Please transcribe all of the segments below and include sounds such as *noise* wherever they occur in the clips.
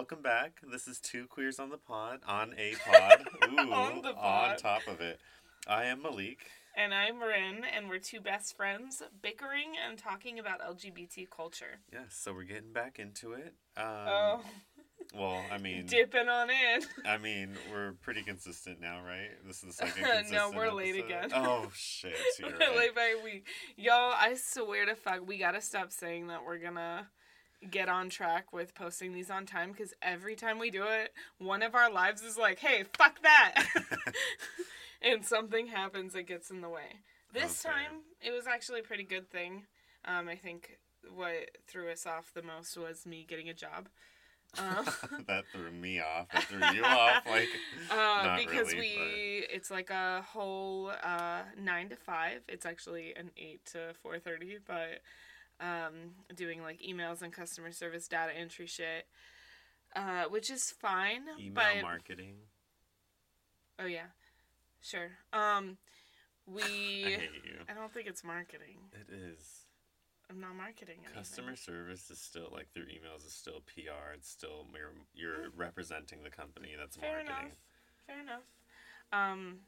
welcome back. This is Two Queers on the Pod, on a pod. Ooh, *laughs* On the on top of it. I am Malik. And I'm Rin, and we're two best friends bickering and talking about LGBT culture. Yes, so we're getting back into it. Um, oh, Well, I mean, *laughs* dipping on in. I mean, we're pretty consistent now, right? This is the second *laughs* No, we're late episode. again. Oh, shit. You're We're right. late by a week. Y'all, I swear to fuck, we gotta stop saying that we're gonna get on track with posting these on time because every time we do it, one of our lives is like, hey, fuck that. *laughs* *laughs* and something happens that gets in the way. This Okay. time, it was actually a pretty good thing. Um, I think what threw us off the most was me getting a job. Um, *laughs* that threw me off. That threw you off. Like, Uh, because really, we, it's like a whole uh, nine to five. It's actually an eight to four thirty, but um, doing like emails and customer service data entry shit, uh, which is fine. email but marketing. oh yeah, sure. Um, *laughs* I hate you. I don't think it's marketing. It is. I'm not marketing anything. Customer service is still like through emails is still PR. It's still you're, you're representing the company. That's Fair marketing. enough. Fair enough. Um,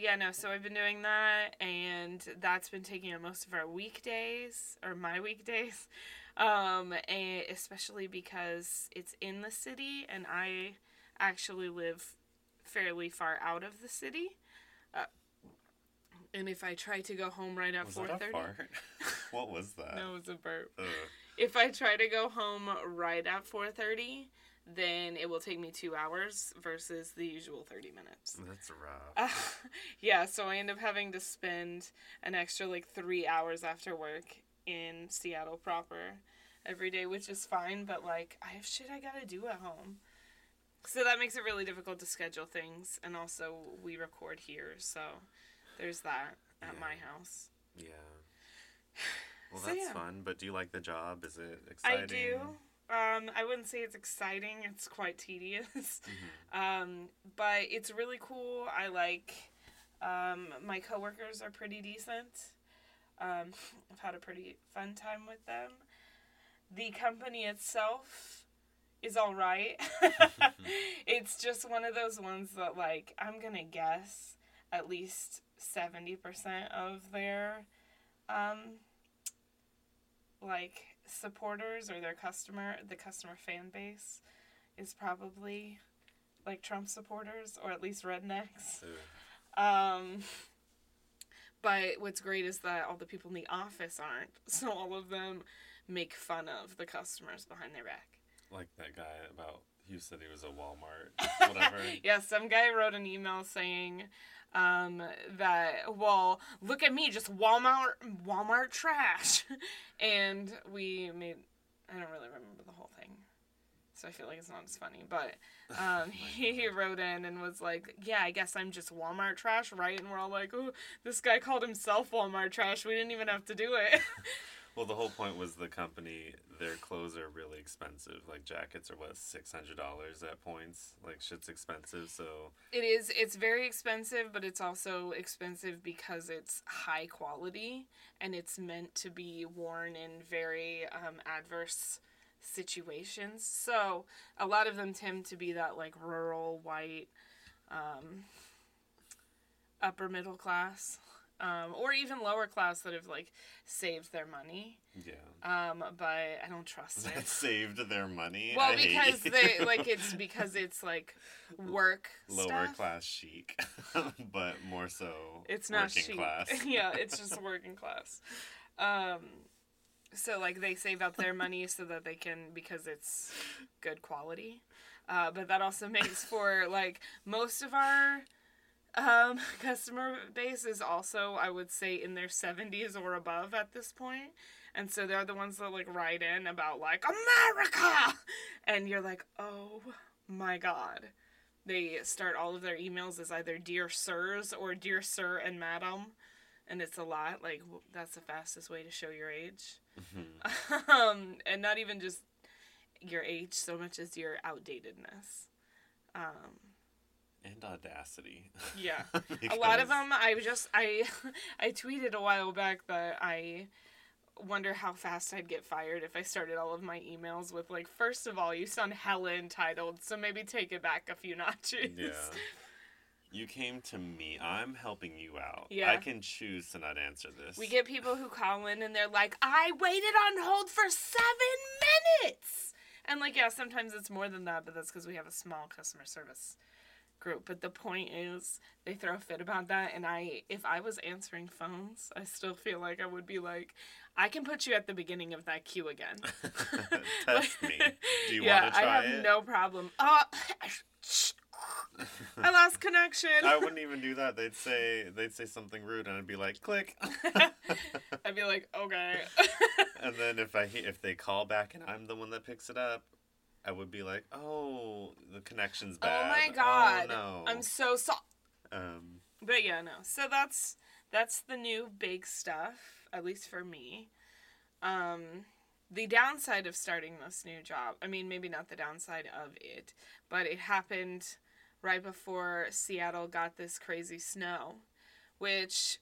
yeah, no, so I've been doing that, and that's been taking up most of our weekdays, or my weekdays, *laughs* um, and especially because it's in the city, and I actually live fairly far out of the city. Uh, and if I try to go home right at Was four that a thirty, fart? *laughs* what was that? *laughs* no, it was a burp. Ugh. If I try to go home right at four thirty, then it will take me two hours versus the usual thirty minutes. That's rough. Uh, *laughs* yeah, so I end up having to spend an extra like three hours after work in Seattle proper every day, which is fine, but like I have shit I gotta do at home. So that makes it really difficult to schedule things, and also we record here, so there's that at Yeah. my house. Yeah. *sighs* Well, So, that's yeah. fun. But do you like the job? Is it exciting? I do. Um, I wouldn't say it's exciting. It's quite tedious. Mhm. Um, but it's really cool. I like. Um, my coworkers are pretty decent. Um, *laughs* I've had a pretty fun time with them. The company itself is all right. *laughs* it's just one of those ones that, like, I'm gonna guess at least seventy percent of their, um, like supporters or their customer, the customer fan base, is probably like Trump supporters or at least rednecks. Um, but what's great is that all the people in the office aren't, *laughs* so all of them make fun of the customers behind their back. Like that guy about who said he was a Walmart, *laughs* whatever. yeah, some guy wrote an email saying um, that, well, look at me, just Walmart, Walmart trash, *laughs* and we made. I don't really remember the whole thing, so I feel like it's not as funny. But *laughs* um, he wrote in and was like, "Yeah, I guess I'm just Walmart trash, right?" And we're all like, "Oh, this guy called himself Walmart trash. We didn't even have to do it." *laughs* Well, the whole point was the company. Their clothes are really expensive. Like jackets are what six hundred dollars at points. Like shit's expensive. So It is. It's very expensive, but it's also expensive because it's high quality and it's meant to be worn in very um, adverse situations. So a lot of them tend to be that like rural white, um, upper middle class, um, or even lower class that have like saved their money. yeah, Um, but I don't trust it. *laughs* saved their money. Well, I hate because they *laughs* like it's because it's like work lower stuff. class chic, *laughs* but more so It's not working cheap. class. yeah, it's just working class. Um, so like they save up their money so that they can because it's good quality. Uh, but that also makes for like most of our um, *laughs* customer base is also I would say in their seventies or above at this point. And so they're the ones that like write in about like America, *laughs* and you're like, oh my god. They start all of their emails as either dear sirs or dear sir and madam, and it's a lot. Like that's the fastest way to show your age, Mhm. *laughs* um, and not even just your age so much as your outdatedness. Um, and audacity. yeah, *laughs* a lot of them. I just I *laughs* I tweeted a while back that I wonder how fast I'd get fired if I started all of my emails with like, first of all, you sound hella entitled, so maybe take it back a few *laughs* notches. Yeah. You came to me. I'm helping you out. Yeah. I can choose to not answer this. We get people who call in and they're like, I waited on hold for seven minutes. And like, yeah, sometimes it's more than that, but that's because we have a small customer service group. But the point is, they throw a fit about that. And I, if I was answering phones, I still feel like I would be like, I can put you at the beginning of that queue again. *laughs* Test me. Do you *laughs* yeah, want to try I have it? no problem. Oh, *laughs* I lost connection. I wouldn't even do that. They'd say they'd say something rude, and I'd be like, "Click." I'd be like, okay. and then if I if they call back and I'm the one that picks it up, I would be like, "Oh, the connection's bad." oh my god. Oh, no. I'm so sorry. Um, But yeah, no. So that's that's the new big stuff, at least for me. Um the downside of starting this new job, I mean maybe not the downside of it, but it happened right before Seattle got this crazy snow, which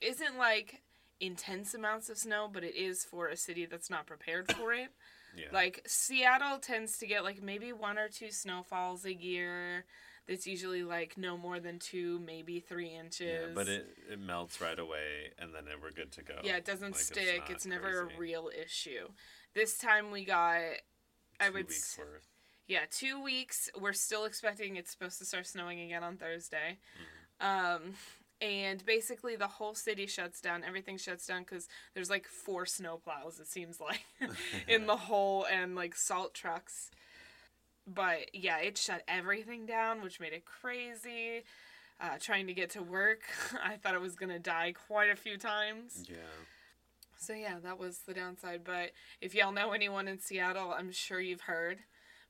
isn't like intense amounts of snow, but it is for a city that's not prepared for it. Yeah. Like Seattle tends to get like maybe one or two snowfalls a year. That's usually like no more than two, maybe three inches. yeah, but it, it melts right away, and then we're good to go. yeah, it doesn't Like, stick. not It's, never a real issue. This time we got, I would, weeks s- worth. yeah, two weeks. We're still expecting it's supposed to start snowing again on Thursday. Mm-hmm. Um, and basically the whole city shuts down. Everything shuts down because there's like four snow plows. It seems like *laughs* in the hole and like salt trucks. But yeah, it shut everything down, which made it crazy. Uh, trying to get to work, *laughs* I thought I was gonna die quite a few times. Yeah. So yeah, that was the downside. But if y'all know anyone in Seattle, I'm sure you've heard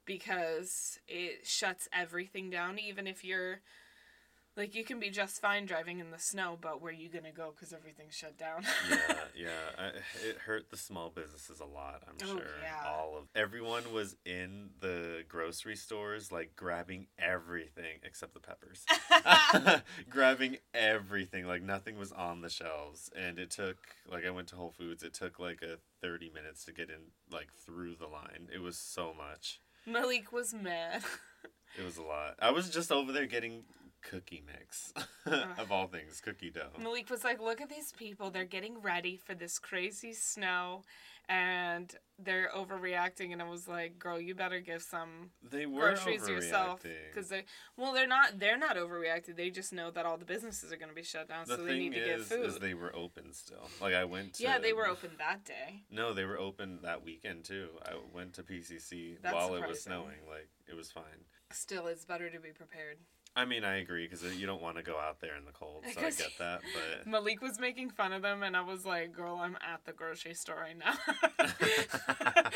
because it shuts everything down. Even if you're like, you can be just fine driving in the snow, but where are you gonna go? Because everything's shut down. *laughs* yeah, yeah. I, it hurt the small businesses a lot. I'm Oh, sure. yeah. All of everyone was in the grocery stores, like grabbing everything except the peppers, *laughs* *laughs* grabbing everything. Like nothing was on the shelves, and it took like I went to Whole Foods. It took like a thirty minutes to get in, like through the line. It was so much. Malik was mad. It was a lot. I was just over there getting cookie mix, *laughs* of all things, cookie dough. Malik was like, "Look at these people. They're getting ready for this crazy snow, and they're overreacting." And I was like, "Girl, you better give some They were groceries yourself because they well they're not they're not overreacting they just know that all the businesses are going to be shut down The so they need to get food is they were open still. Like I went to. yeah they were open that day No, they were open that weekend too. I went to PCC That's while it was snowing. Like it was fine. still it's better to be prepared I mean, I agree because you don't want to go out there in the cold, so I get that. But *laughs* malik was making fun of them and i was like girl i'm at the grocery store right now *laughs*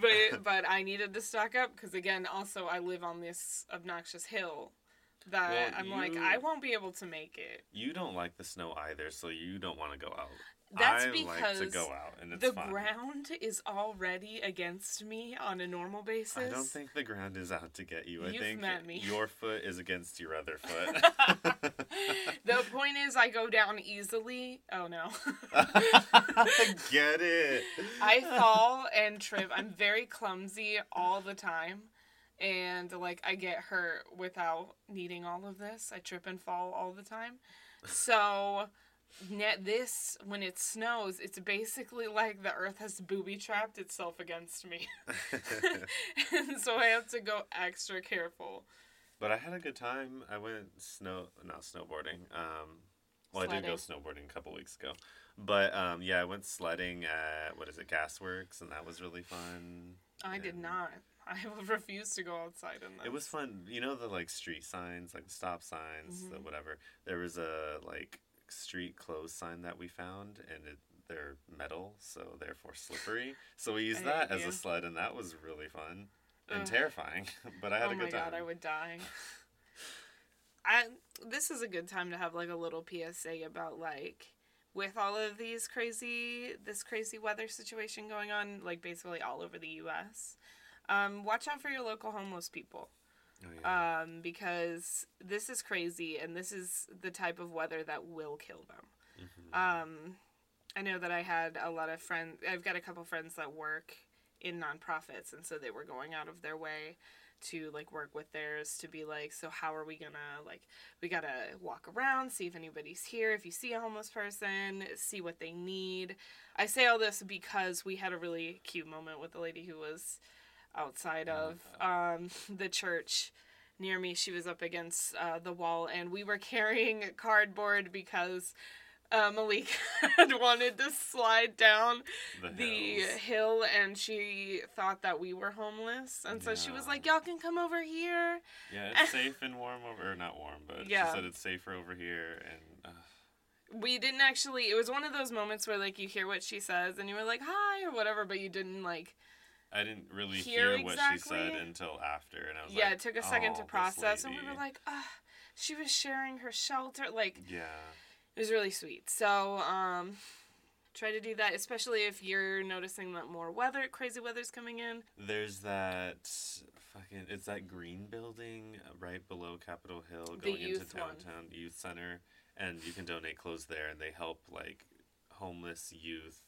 but *laughs* but i needed to stock up because again also i live on this obnoxious hill that Well, i'm like i won't be able to make it you don't like the snow either, so you don't want to go out. That's I because like to go out, and it's the fun. ground is already against me on a normal basis. I don't think the ground is out to get you. I You've think met me. your foot is against your other *laughs* foot. the point is, I go down easily. Oh no. *laughs* Get it. I fall and trip. I'm very clumsy all the time. And like I get hurt without needing all of this. I trip and fall all the time. So this when it snows, it's basically like the earth has booby trapped itself against me. *laughs* *laughs* and so I have to go extra careful. But I had a good time. I went snow, not snowboarding. Um, well, I did go snowboarding a couple weeks ago. But um, yeah, I went sledding at what is it, Gasworks, and that was really fun. I did not. I *laughs* refused to go outside in this. It was fun. You know the like street signs, like the stop signs, the Mhm. whatever. There was a like street clothes sign that we found, and it, they're metal, so therefore slippery. So we used that as you. a sled, and that was really fun and Ugh. terrifying. *laughs* but I had oh a my good time. god, I would die. *laughs* I this is a good time to have like a little PSA about like with all of these crazy this crazy weather situation going on like basically all over the US. Um, watch out for your local homeless people. Oh, yeah. Um, because this is crazy and this is the type of weather that will kill them. Mhm. Um, I know that I had a lot of friends. I've got a couple friends that work in nonprofits, and so they were going out of their way to like work with theirs to be like, so how are we gonna like? We gotta walk around, see if anybody's here. If you see a homeless person, see what they need. I say all this because we had a really cute moment with the lady who was outside of um, *laughs* the church near me. She was up against uh, the wall, and we were *laughs* carrying cardboard because uh, Malik *laughs* had wanted to slide down The, the hill, and she thought that we were homeless, and so she was like, "Y'all can come over here." Yeah, it's safe and warm over, or not warm, but Yeah. she said it's safer over here, and uh, We didn't actually. It was one of those moments where like you hear what she says, and you were like, "Hi" or whatever, but you didn't like. I didn't really Hear hear, what she said until after, and I was Yeah, like, it took a second "Oh, to process, and we were like, "Ah." She was sharing her shelter, like yeah, It was really sweet. So, um, try to do that, especially if you're noticing that more weather, crazy weather's coming in. there's that fucking it's that green building right below Capitol Hill going into youth one. downtown youth center, and you can donate clothes there, and they help like homeless youth.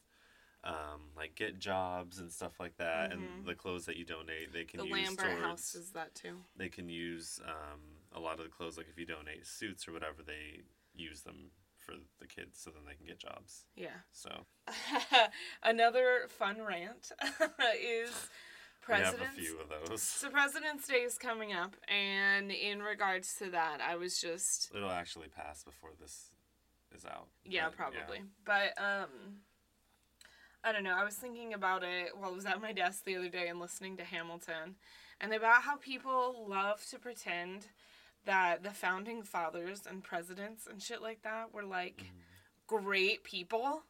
Um, like get jobs and stuff like that, Mhm. and the clothes that you donate, they can the use Lambert towards. House is that too. they can use um, a lot of the clothes like if you donate suits or whatever they use them for the kids so then they can get jobs Yeah. so *laughs* Another fun rant *laughs* is we have a President's. few of those *laughs* So President's Day is coming up, and in regards to that, I was just it'll actually pass before this is out Yeah, but, probably. But um I don't know. I was thinking about it while I was at my desk the other day and listening to Hamilton and about how people love to pretend that the founding fathers and presidents and shit like that were like great people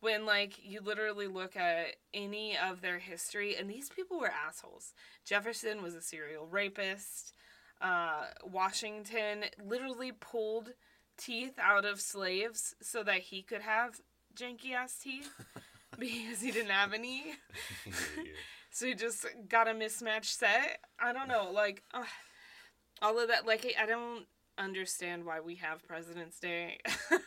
when like you literally look at any of their history and these people were assholes. Jefferson was a serial rapist. Uh, Washington literally pulled teeth out of slaves so that he could have janky ass teeth *laughs* *laughs* because he didn't have any. *laughs* So he just got a mismatched set. I don't know, like uh, all of that. Like I don't understand why we have President's Day, *laughs*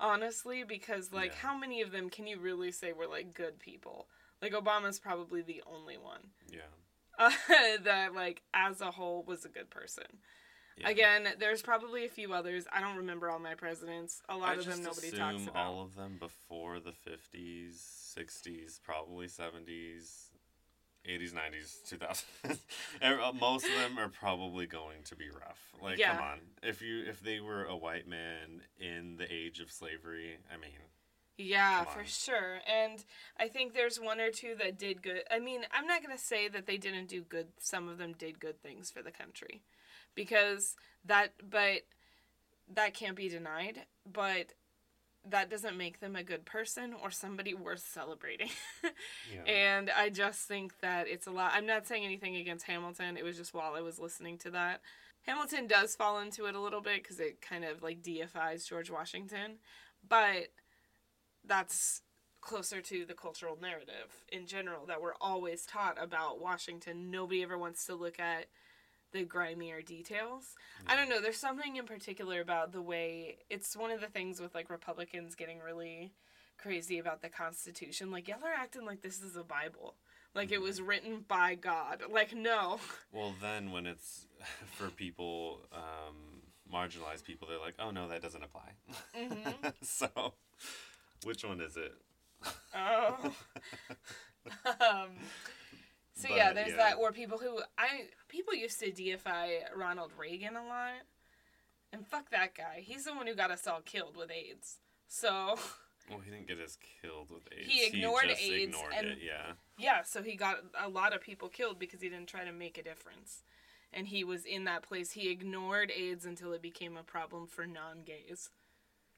honestly, because like Yeah. how many of them can you really say were like good people? Like Obama's probably the only one yeah uh, that like as a whole was a good person. Yeah. Again, there's probably a few others. I don't remember all my presidents. A lot I of them nobody talks about. all of them before the 50s 60s probably 70s 80s 90s 2000s uh, most of them are probably going to be rough like Yeah. come on if you if they were a white man in the age of slavery i mean Yeah, for sure. And I think there's one or two that did good. I mean, I'm not going to say that they didn't do good. Some of them did good things for the country. Because that, but that can't be denied. But that doesn't make them a good person or somebody worth celebrating. *laughs* yeah And I just think that it's a lot. I'm not saying anything against Hamilton. It was just while I was listening to that. Hamilton does fall into it a little bit because it kind of like deifies George Washington. But that's closer to the cultural narrative in general that we're always taught about Washington. Nobody ever wants to look at the grimier details. I don't know. There's something in particular about the way it's one of the things with like Republicans getting really crazy about the Constitution. Like y'all are acting like this is a Bible. Like it was written by God. Like no. *laughs* Well, then when it's *laughs* for people, um, marginalized people, they're like, oh no, that doesn't apply. Mhm. *laughs* so, which one is it? Oh. um, so yeah, there's yeah. that where people who I people used to deify Ronald Reagan a lot, and fuck that guy. He's the one who got us all killed with AIDS. So *laughs* Well, he didn't get us killed with AIDS. He ignored just AIDS ignored and- it, yeah. yeah, so he got a lot of people killed because he didn't try to make a difference. And he was in that place. He ignored AIDS until it became a problem for non-gays.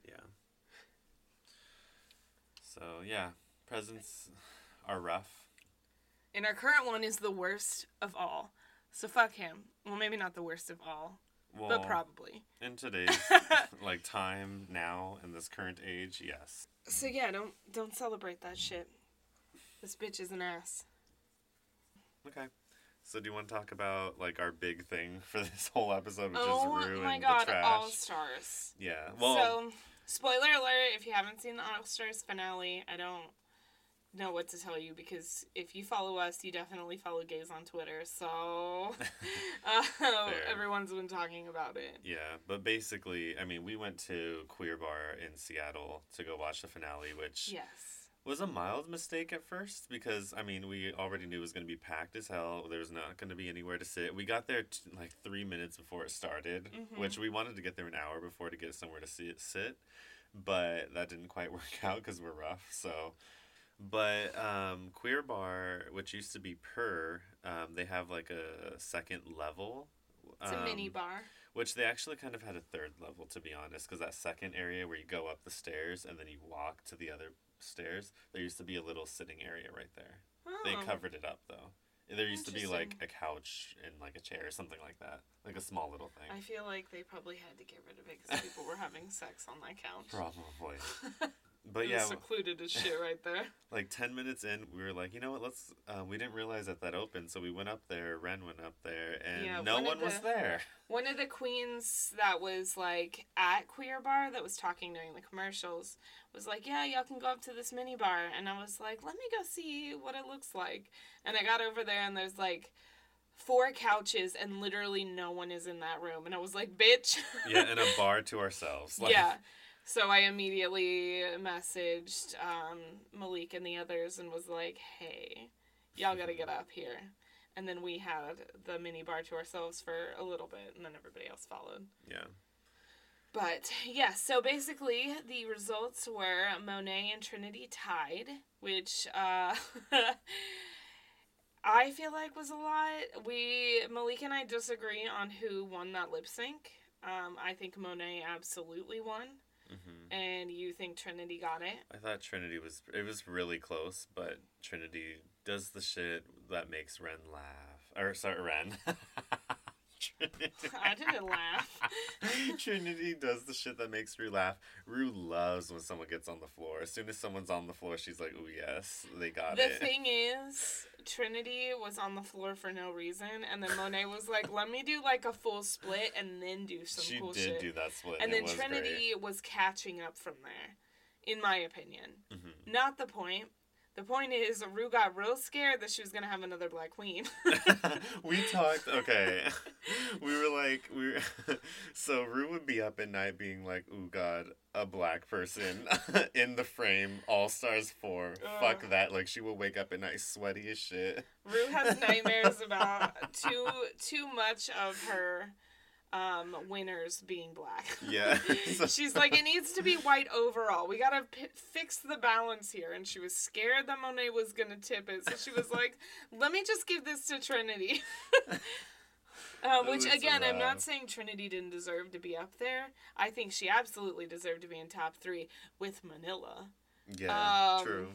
Yeah. So, yeah, presents are rough. And our current one is the worst of all. So fuck him. Well, maybe not the worst of all, Well, but probably. in today's *laughs* like time now in this current age, yes. So yeah, don't don't celebrate that shit. This bitch is an ass. Okay. So do you want to talk about like our big thing *laughs* for this whole episode, which oh is ruin my the god, trash? all stars. Yeah. Well, so, spoiler alert if you haven't seen the All Stars finale, I don't know what to tell you because if you follow us, you definitely follow gays on Twitter. So *laughs* uh, everyone's been talking about it. Yeah, but basically, I mean, we went to Queer Bar in Seattle to go watch the finale, which yes. was a mild mistake at first because I mean, we already knew it was going to be packed as hell. There was not going to be anywhere to sit. We got there t- like three minutes before it started, Mhm. which we wanted to get there an hour before to get somewhere to see it sit, but that didn't quite *laughs* work out because we're rough. So. But um, Queer Bar, which used to be Purr, um, they have like a second level. It's a mini um, bar. which they actually kind of had a third level, to be honest, because that second area where you go up the stairs and then you walk to the other stairs, there used to be a little sitting area right there. They Oh. covered it up though. There used to be like a couch and like a chair or something like that, like a small little thing. I feel like they probably had to get rid of it because people were having sex on that couch. Probably. *laughs* But yeah, secluded as shit right there. *laughs* like 10 minutes in, we were like, you know what, let's, uh, we didn't realize that that opened, so we went up there, Ren went up there, and Yeah, no one one of was the- there. One of the queens that was like at Queer Bar that was talking during the commercials was like, Yeah, y'all can go up to this mini bar. And I was like, Let me go see what it looks like. And I got over there and there's like four couches and literally no one is in that room. And I was like, Bitch. yeah, and a *laughs* bar to ourselves. Like, yeah. So I immediately messaged um, Malik and the others and was like, Hey, y'all gotta get up here. And then we had the mini bar to ourselves for a little bit, and then everybody else followed. Yeah. But yeah, so basically the results were Monet and Trinity tied, which uh, *laughs* I feel like was a lot. We Malik and I disagree on who won that lip sync. Um, I think Monet absolutely won, hmm and you think Trinity got it. I thought Trinity was it was really close, but Trinity does the shit that makes Ren laugh. Or sorry, Ren. *laughs* Trinity. *laughs* I didn't laugh. *laughs* Trinity does the shit that makes Ru laugh. Ru loves when someone gets on the floor. As soon as someone's on the floor, she's like, "Oh yes, they got The it." The thing is, Trinity was on the floor for no reason, and then Monet was like, "Let me do like a full split and then do some she cool did shit." do that split, and it then Trinity was catching up from there, in my opinion. great. Mhm. Not the point. The point is, Ru got real scared that she was gonna have another black queen. *laughs* *laughs* we talked okay. *laughs* We were like we were, so ru would be up at night being like oh god a black person in the frame all stars 4 fuck that. Like she will wake up at night sweaty as shit. Ru has nightmares about too too much of her um, winners being black. *laughs* Yeah. *laughs* She's like, it needs to be white overall. We gotta p- fix the balance here. And she was scared that Monet was gonna tip it, so she was *laughs* like, let me just give this to Trinity. Uh, which again, I'm not saying Trinity didn't deserve to be up there. I think she absolutely deserved to be in top three with Manila. yeah Um, true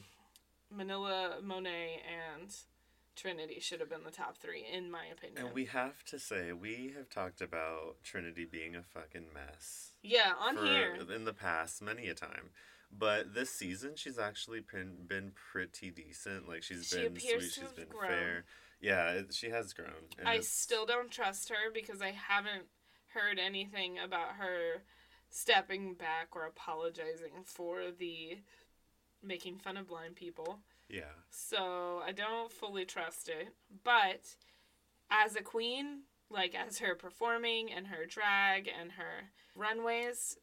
Manila, Monet, and Trinity should have been the top three, in my opinion. and we have to say we have talked about trinity being a fucking mess yeah, on for- here. in the past many a time. But this season, she's actually been, been pretty decent. Like she's She been sweet. She's been grown. fair. Yeah, it, she has grown. and I it's- still don't trust her because I haven't heard anything about her stepping back or apologizing for the making fun of blind people. Yeah. So I don't fully trust it. But as a queen, like as her performing and her drag and her runways,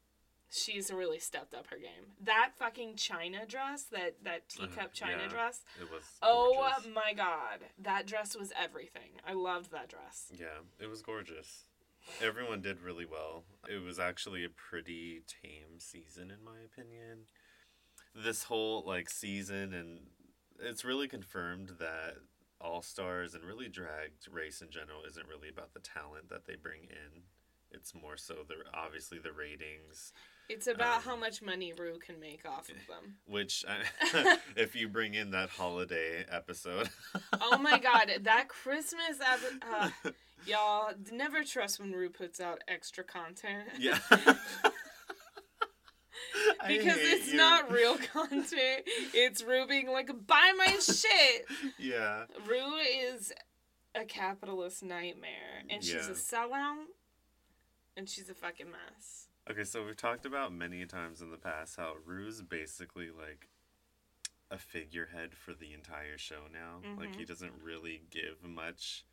she's really stepped up her game. That fucking China dress, that that teacup China Uh-huh. yeah. dress. It was. Oh gorgeous. my god, that dress was everything. I loved that dress. Yeah, it was gorgeous. Everyone did really well. It was actually a pretty tame season, in my opinion. This whole like season, and it's really confirmed that All Stars and really drag race in general isn't really about the talent that they bring in. It's more so the obviously the ratings, It's about Um, how much money Ru can make off of them. *laughs* which *laughs* if you bring in that holiday episode, Oh my god, *laughs* that Christmas epi- uh, y'all never trust when Ru puts out extra content. yeah. Because it's you. not *laughs* real content. It's Ru being like, buy my shit. Yeah. Ru is a capitalist nightmare, and she's Yeah. a sellout, and she's a fucking mess. Okay, so we've talked about many times in the past how Ru's basically like a figurehead for the entire show now. Like Mhm. he doesn't really give much.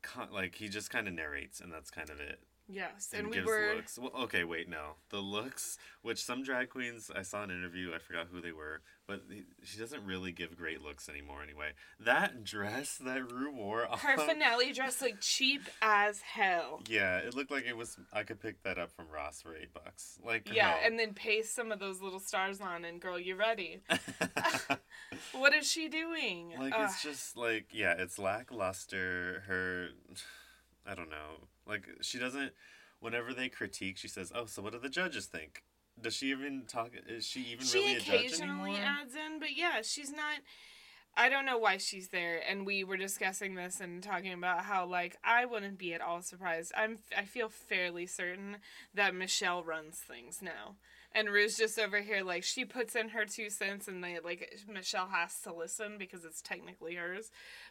Con- like he just kind of narrates, and that's kind of it. Yes, And, and we were looks. Well, okay, wait, no, the looks, which some drag queens I saw an interview, I forgot who they were, but she doesn't really give great looks anymore. Anyway, that dress that Ru wore, *laughs* her finale dress like cheap as hell. Yeah, it looked like it was. I could pick that up from Ross for eight bucks. Like Yeah, hell. and then paste some of those little stars on, and girl, you ready? *laughs* *laughs* What is she doing? like Ugh. it's just like yeah, it's lackluster. Her, I don't know. Like she doesn't. Whenever they critique, she says, "Oh, so what do the judges think?" Does she even talk? Is she even she really a judge She occasionally adds in, but yeah, she's not. I don't know why she's there, and we were discussing this and talking about how like I wouldn't be at all surprised. I'm I feel fairly certain that Michelle runs things now, and Ru's just over here like she puts in her two cents, and they like Michelle has to listen because it's technically hers.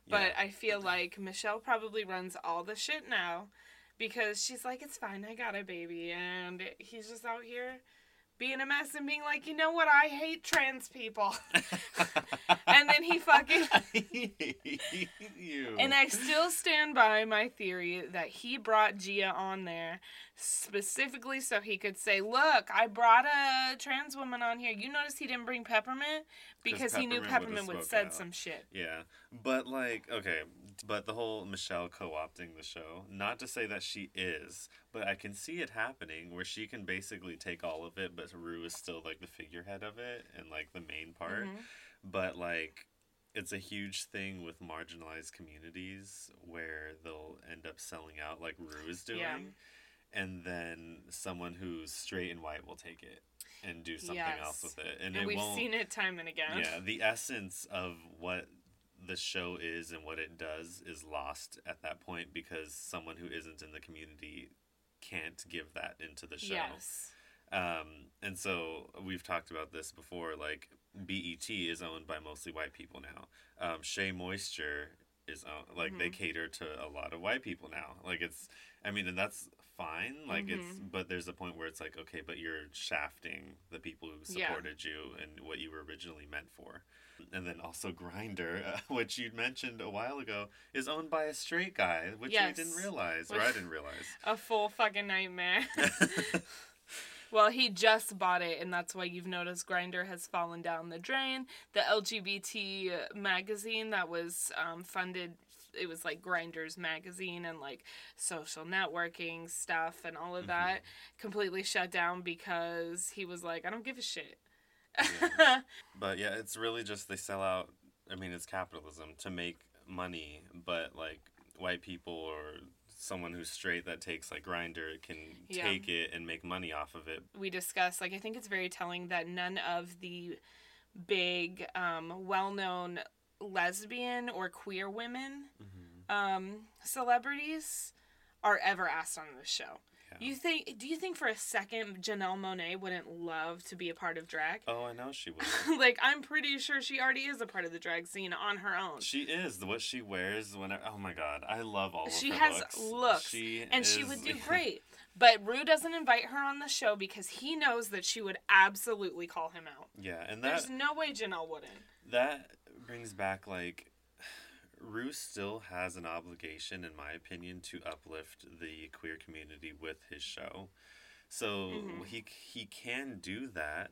But Yeah. I feel like Michelle probably runs all the shit now, because she's like it's fine, I got a baby, and he's just out here being a mess and being like, you know what, I hate trans people. *laughs* and then he fucking. *laughs* you. And I still stand by my theory that he brought Gia on there specifically so he could say, Look, I brought a trans woman on here. You notice he didn't bring Peppermint? Because he knew Peppermint would've said out. some shit. Yeah, but like, okay, but the whole Michelle co-opting the show. Not to say that she is, but I can see it happening where she can basically take all of it, but Ru is still like the figurehead of it and like the main part. Mhm. But like, it's a huge thing with marginalized communities where they'll end up selling out like Ru is doing. Yeah. And then someone who's straight and white will take it and do something else with it, and, And, it we've seen it time and again. Yeah, the essence of what the show is and what it does is lost at that point because someone who isn't in the community can't give that into the show. Yes. Um, and so we've talked about this before. Like BET is owned by mostly white people now. Um, Shea Moisture is own, like they Mhm. cater to a lot of white people now. Like it's, I mean, and that's fine. Like it's, Mhm. but there's a point where it's like, okay, but you're shafting the people who Yeah. supported you and what you were originally meant for. And then also Grindr, uh, *laughs* which you mentioned a while ago, is owned by a straight guy, which we didn't Yes. realize, or I didn't realize. *laughs* A full fucking nightmare. *laughs* Well, he just bought it, and that's why you've noticed Grindr has fallen down the drain. The LGBT magazine that was um, funded, it was like Grindr's magazine and like social networking stuff and all of Mhm. that, completely shut down because he was like, I don't give a shit. Yeah. *laughs* But yeah, it's really just they sell out. I mean, it's capitalism to make money, but like white people or someone who's straight that takes like grindr can Yeah. take it and make money off of it. we discussed like i think it's very telling that none of the big um, well-known lesbian or queer women um, celebrities are ever asked on the show. You think do you think for a second janelle monáe wouldn't love to be a part of drag Oh, I know she would. *laughs* like i'm pretty sure she already is a part of the drag scene on her own she is what she wears whenever. Oh my god, I love all of She has looks. looks, She and she would do *laughs* great but ru doesn't invite her on the show because he knows that she would absolutely call him out yeah, and that there's no way janelle wouldn't that brings back like Ru still has an obligation, in my opinion, to uplift the queer community with his show. So Mhm. he he can do that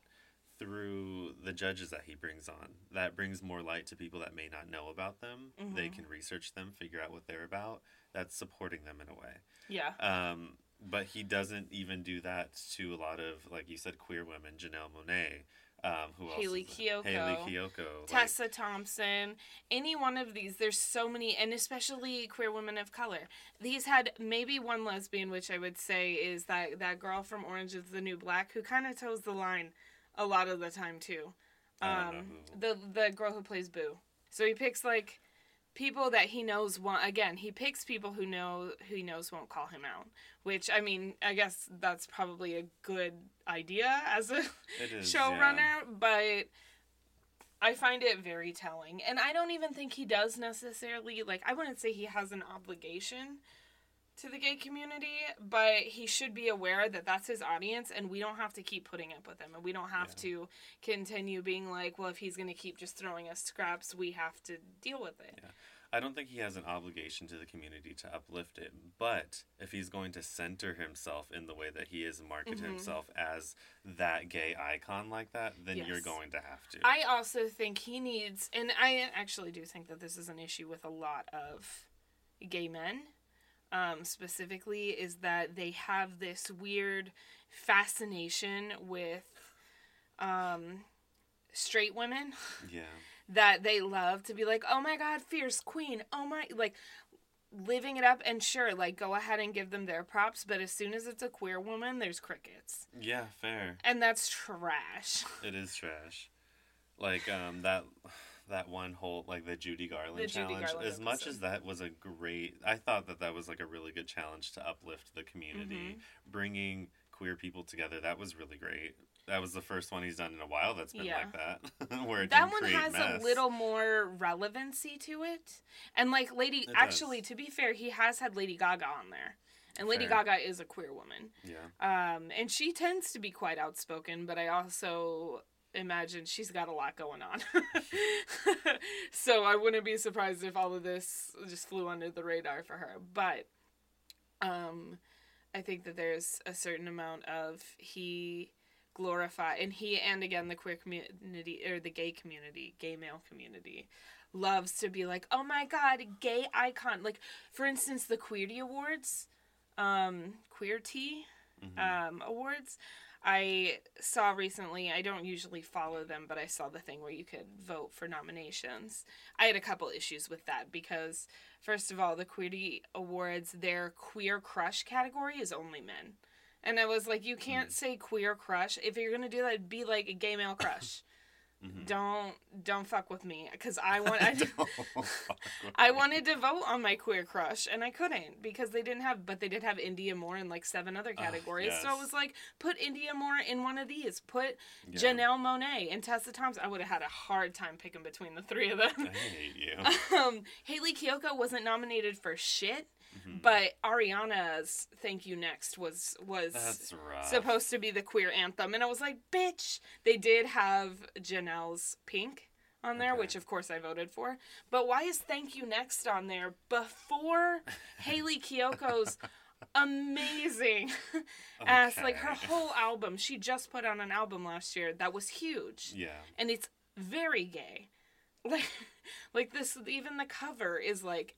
through the judges that he brings on. That brings more light to people that may not know about them. They Mhm. can research them, figure out what they're about. That's supporting them in a way. yeah Um, but he doesn't even do that to a lot of, like you said, queer women. Janelle Monáe. Um, who else? Hayley? Kiyoko. Hayley Kiyoko. like- Tessa Thompson, any one of these, there's so many, and especially queer women of color. These had maybe one lesbian, which I would say is that that girl from Orange is the New Black, who kind of toes the line a lot of the time too. I don't know Um, the the girl who plays Boo. So he picks like people that he knows want. Again, he picks people who know who he knows won't call him out. Which I mean, I guess that's probably a good idea as a is showrunner, yeah. but I find it very telling. And I don't even think he does necessarily like I wouldn't say he has an obligation to the gay community, but he should be aware that that's his audience and we don't have to keep putting up with him and we don't have Yeah. to continue being like, well, if he's going to keep just throwing us scraps, we have to deal with it. Yeah. I don't think he has an obligation to the community to uplift it, but if he's going to center himself in the way that he is market Mhm. himself as that gay icon like that, then you're going to have to. I also think he needs, and I actually do think that this is an issue with a lot of gay men, um, specifically, is that they have this weird fascination with um, straight women *laughs* yeah. that they love to be like, oh my god, fierce queen, oh my, like living it up. And sure, like go ahead and give them their props, but as soon as it's a queer woman, there's crickets. Yeah, fair. And that's trash. It is trash. Like um that that one whole like the Judy Garland The Judy challenge. Garland as much episode. as that was a great, I thought that that was like a really good challenge to uplift the community, Mm-hmm. bringing queer people together. That was really great. That was the first one he's done in a while that's been Yeah. like that, *laughs* where it that one has mess. a little more relevancy to it and like lady It actually does. to be fair he has had lady gaga on there and lady Fair. gaga is a queer woman Yeah, um and she tends to be quite outspoken but i also imagine she's got a lot going on. *laughs* So i wouldn't be surprised if all of this just flew under the radar for her. But um i think that there's a certain amount of he glorify and he and again the queer community or the gay community gay male community loves to be like oh my god gay icon. Like for instance the queerty awards um queerty Mhm. um awards i saw recently i don't usually follow them but i saw the thing where you could vote for nominations. I had a couple issues with that because first of all the queerty awards their queer crush category is only men. And i was like you can't mm-hmm. say queer crush. If you're gonna do that be like a gay male crush Mhm. don't don't fuck with me because i want I, *laughs* Don't *laughs* I wanted to vote on my queer crush and I couldn't because they didn't have but they did have Indya Moore in like seven other Ah, categories. So I was like, put Indya Moore in one of these. Put Yeah. Janelle Monáe and Tessa Thompson. I would have had a hard time picking between the three of them. I hate you. *laughs* um, Hayley Kiyoko wasn't nominated for shit, Mhm. but Ariana's "Thank You Next" was was supposed to be the queer anthem, and I was like, bitch. They did have Janelle's "Pynk" on there, Okay. which of course I voted for. But why is "Thank You Next" on there before *laughs* Hayley Kiyoko's amazing *laughs* ass? Like her whole album, she just put on an album last year that was huge Yeah. and it's very gay. *laughs* Like, like this, even the cover is like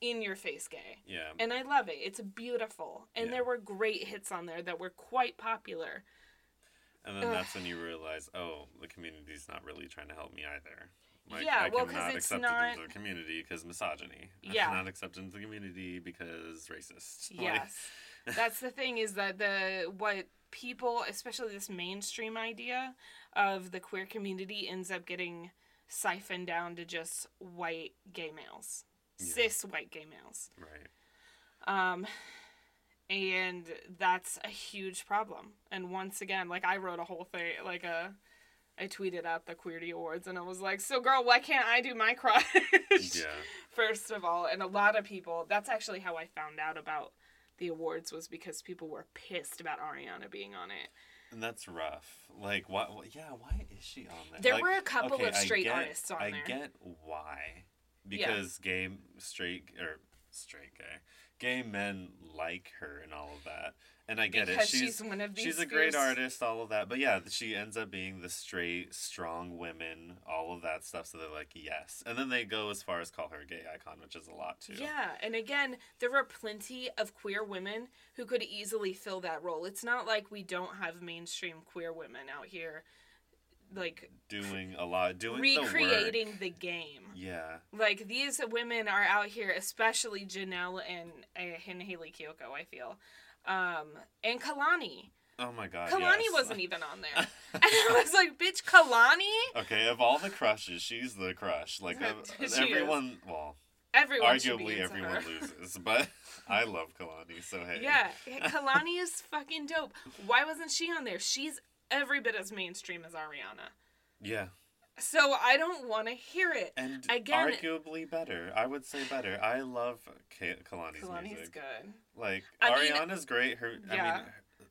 in your face gay, Yeah. and I love it. It's beautiful, and Yeah. there were great hits on there that were quite popular. And then Ugh. that's when you realize, oh, the community's not really trying to help me either. Like, Yeah, I well, 'cause cannot it's accept not- into the community because misogyny. I Yeah. cannot accept into the community because racist. *laughs* Like, Yes, that's the thing is that the what people, especially this mainstream idea of the queer community, ends up getting siphoned down to just white gay males, Yeah. cis white gay males. right. Um, and that's a huge problem. And once again, like I wrote a whole thing, like a, I tweeted out the Queerty Awards, and I was like, "So, girl, why can't I do my crush?" Yeah. *laughs* First of all, and a lot of people. That's actually how I found out about the awards was because people were pissed about Ariana being on it. And that's rough. Like, why? Yeah, why is she on there? There Like, were a couple okay, of straight get- artists on I there. I get why. Because gay, straight, or straight gay, gay men like her and all of that. And I get because it. She's, she's one of these. she's a great fierce- artist, all of that. But yeah, she ends up being the straight, strong women, all of that stuff. So they're like, yes. And then they go as far as call her a gay icon, which is a lot too. Yeah, and again, there are plenty of queer women who could easily fill that role. It's not like we don't have mainstream queer women out here, like Doing a lot, doing the recreating the, game. Yeah. Like these women are out here, especially Janelle and uh, and Hayley Kiyoko. I feel, um, and Kehlani. Oh my god. Kehlani yes. wasn't even on there, *laughs* *laughs* and I was like, "Bitch, Kehlani." Okay, of all the crushes, she's the crush. Like *laughs* She is. everyone, well, Everyone arguably everyone her. loses, but I love Kehlani, so hey. Yeah, Kehlani is fucking dope. Why wasn't she on there? She's every bit as mainstream as Ariana. Yeah. So I don't want to hear it. And Again- arguably better. I would say better. I love Ka- Kehlani's Kehlani's music. good. Like I mean- Ariana's great. Her I Yeah. mean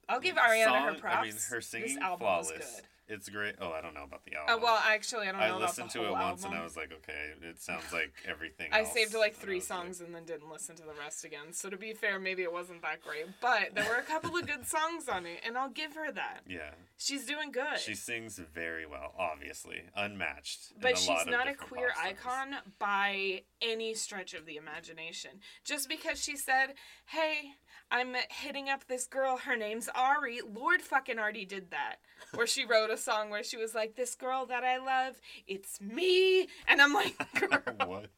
I'll give Ariana her props. I mean her singing this album flawless. was good. It's great. Oh, I don't know about the Uh, album. well, actually, I don't know I about listened the to it once album. and I was like, okay, it sounds like *laughs* everything. I saved like three was like, songs and then didn't listen to the rest again. So to be fair, maybe it wasn't that great, but there were a couple of good songs on it, and I'll give her that. yeah, She's doing good. she sings very well. Obviously, unmatched. but a she's not a queer icon by any stretch of the imagination. Just because she said, "Hey, I'm hitting up this girl. Her name's Ari." Lorde fucking already did that. Where she wrote a song where she was like, "This girl that I love, it's me," and I'm like, *laughs* "Girl." *laughs* what?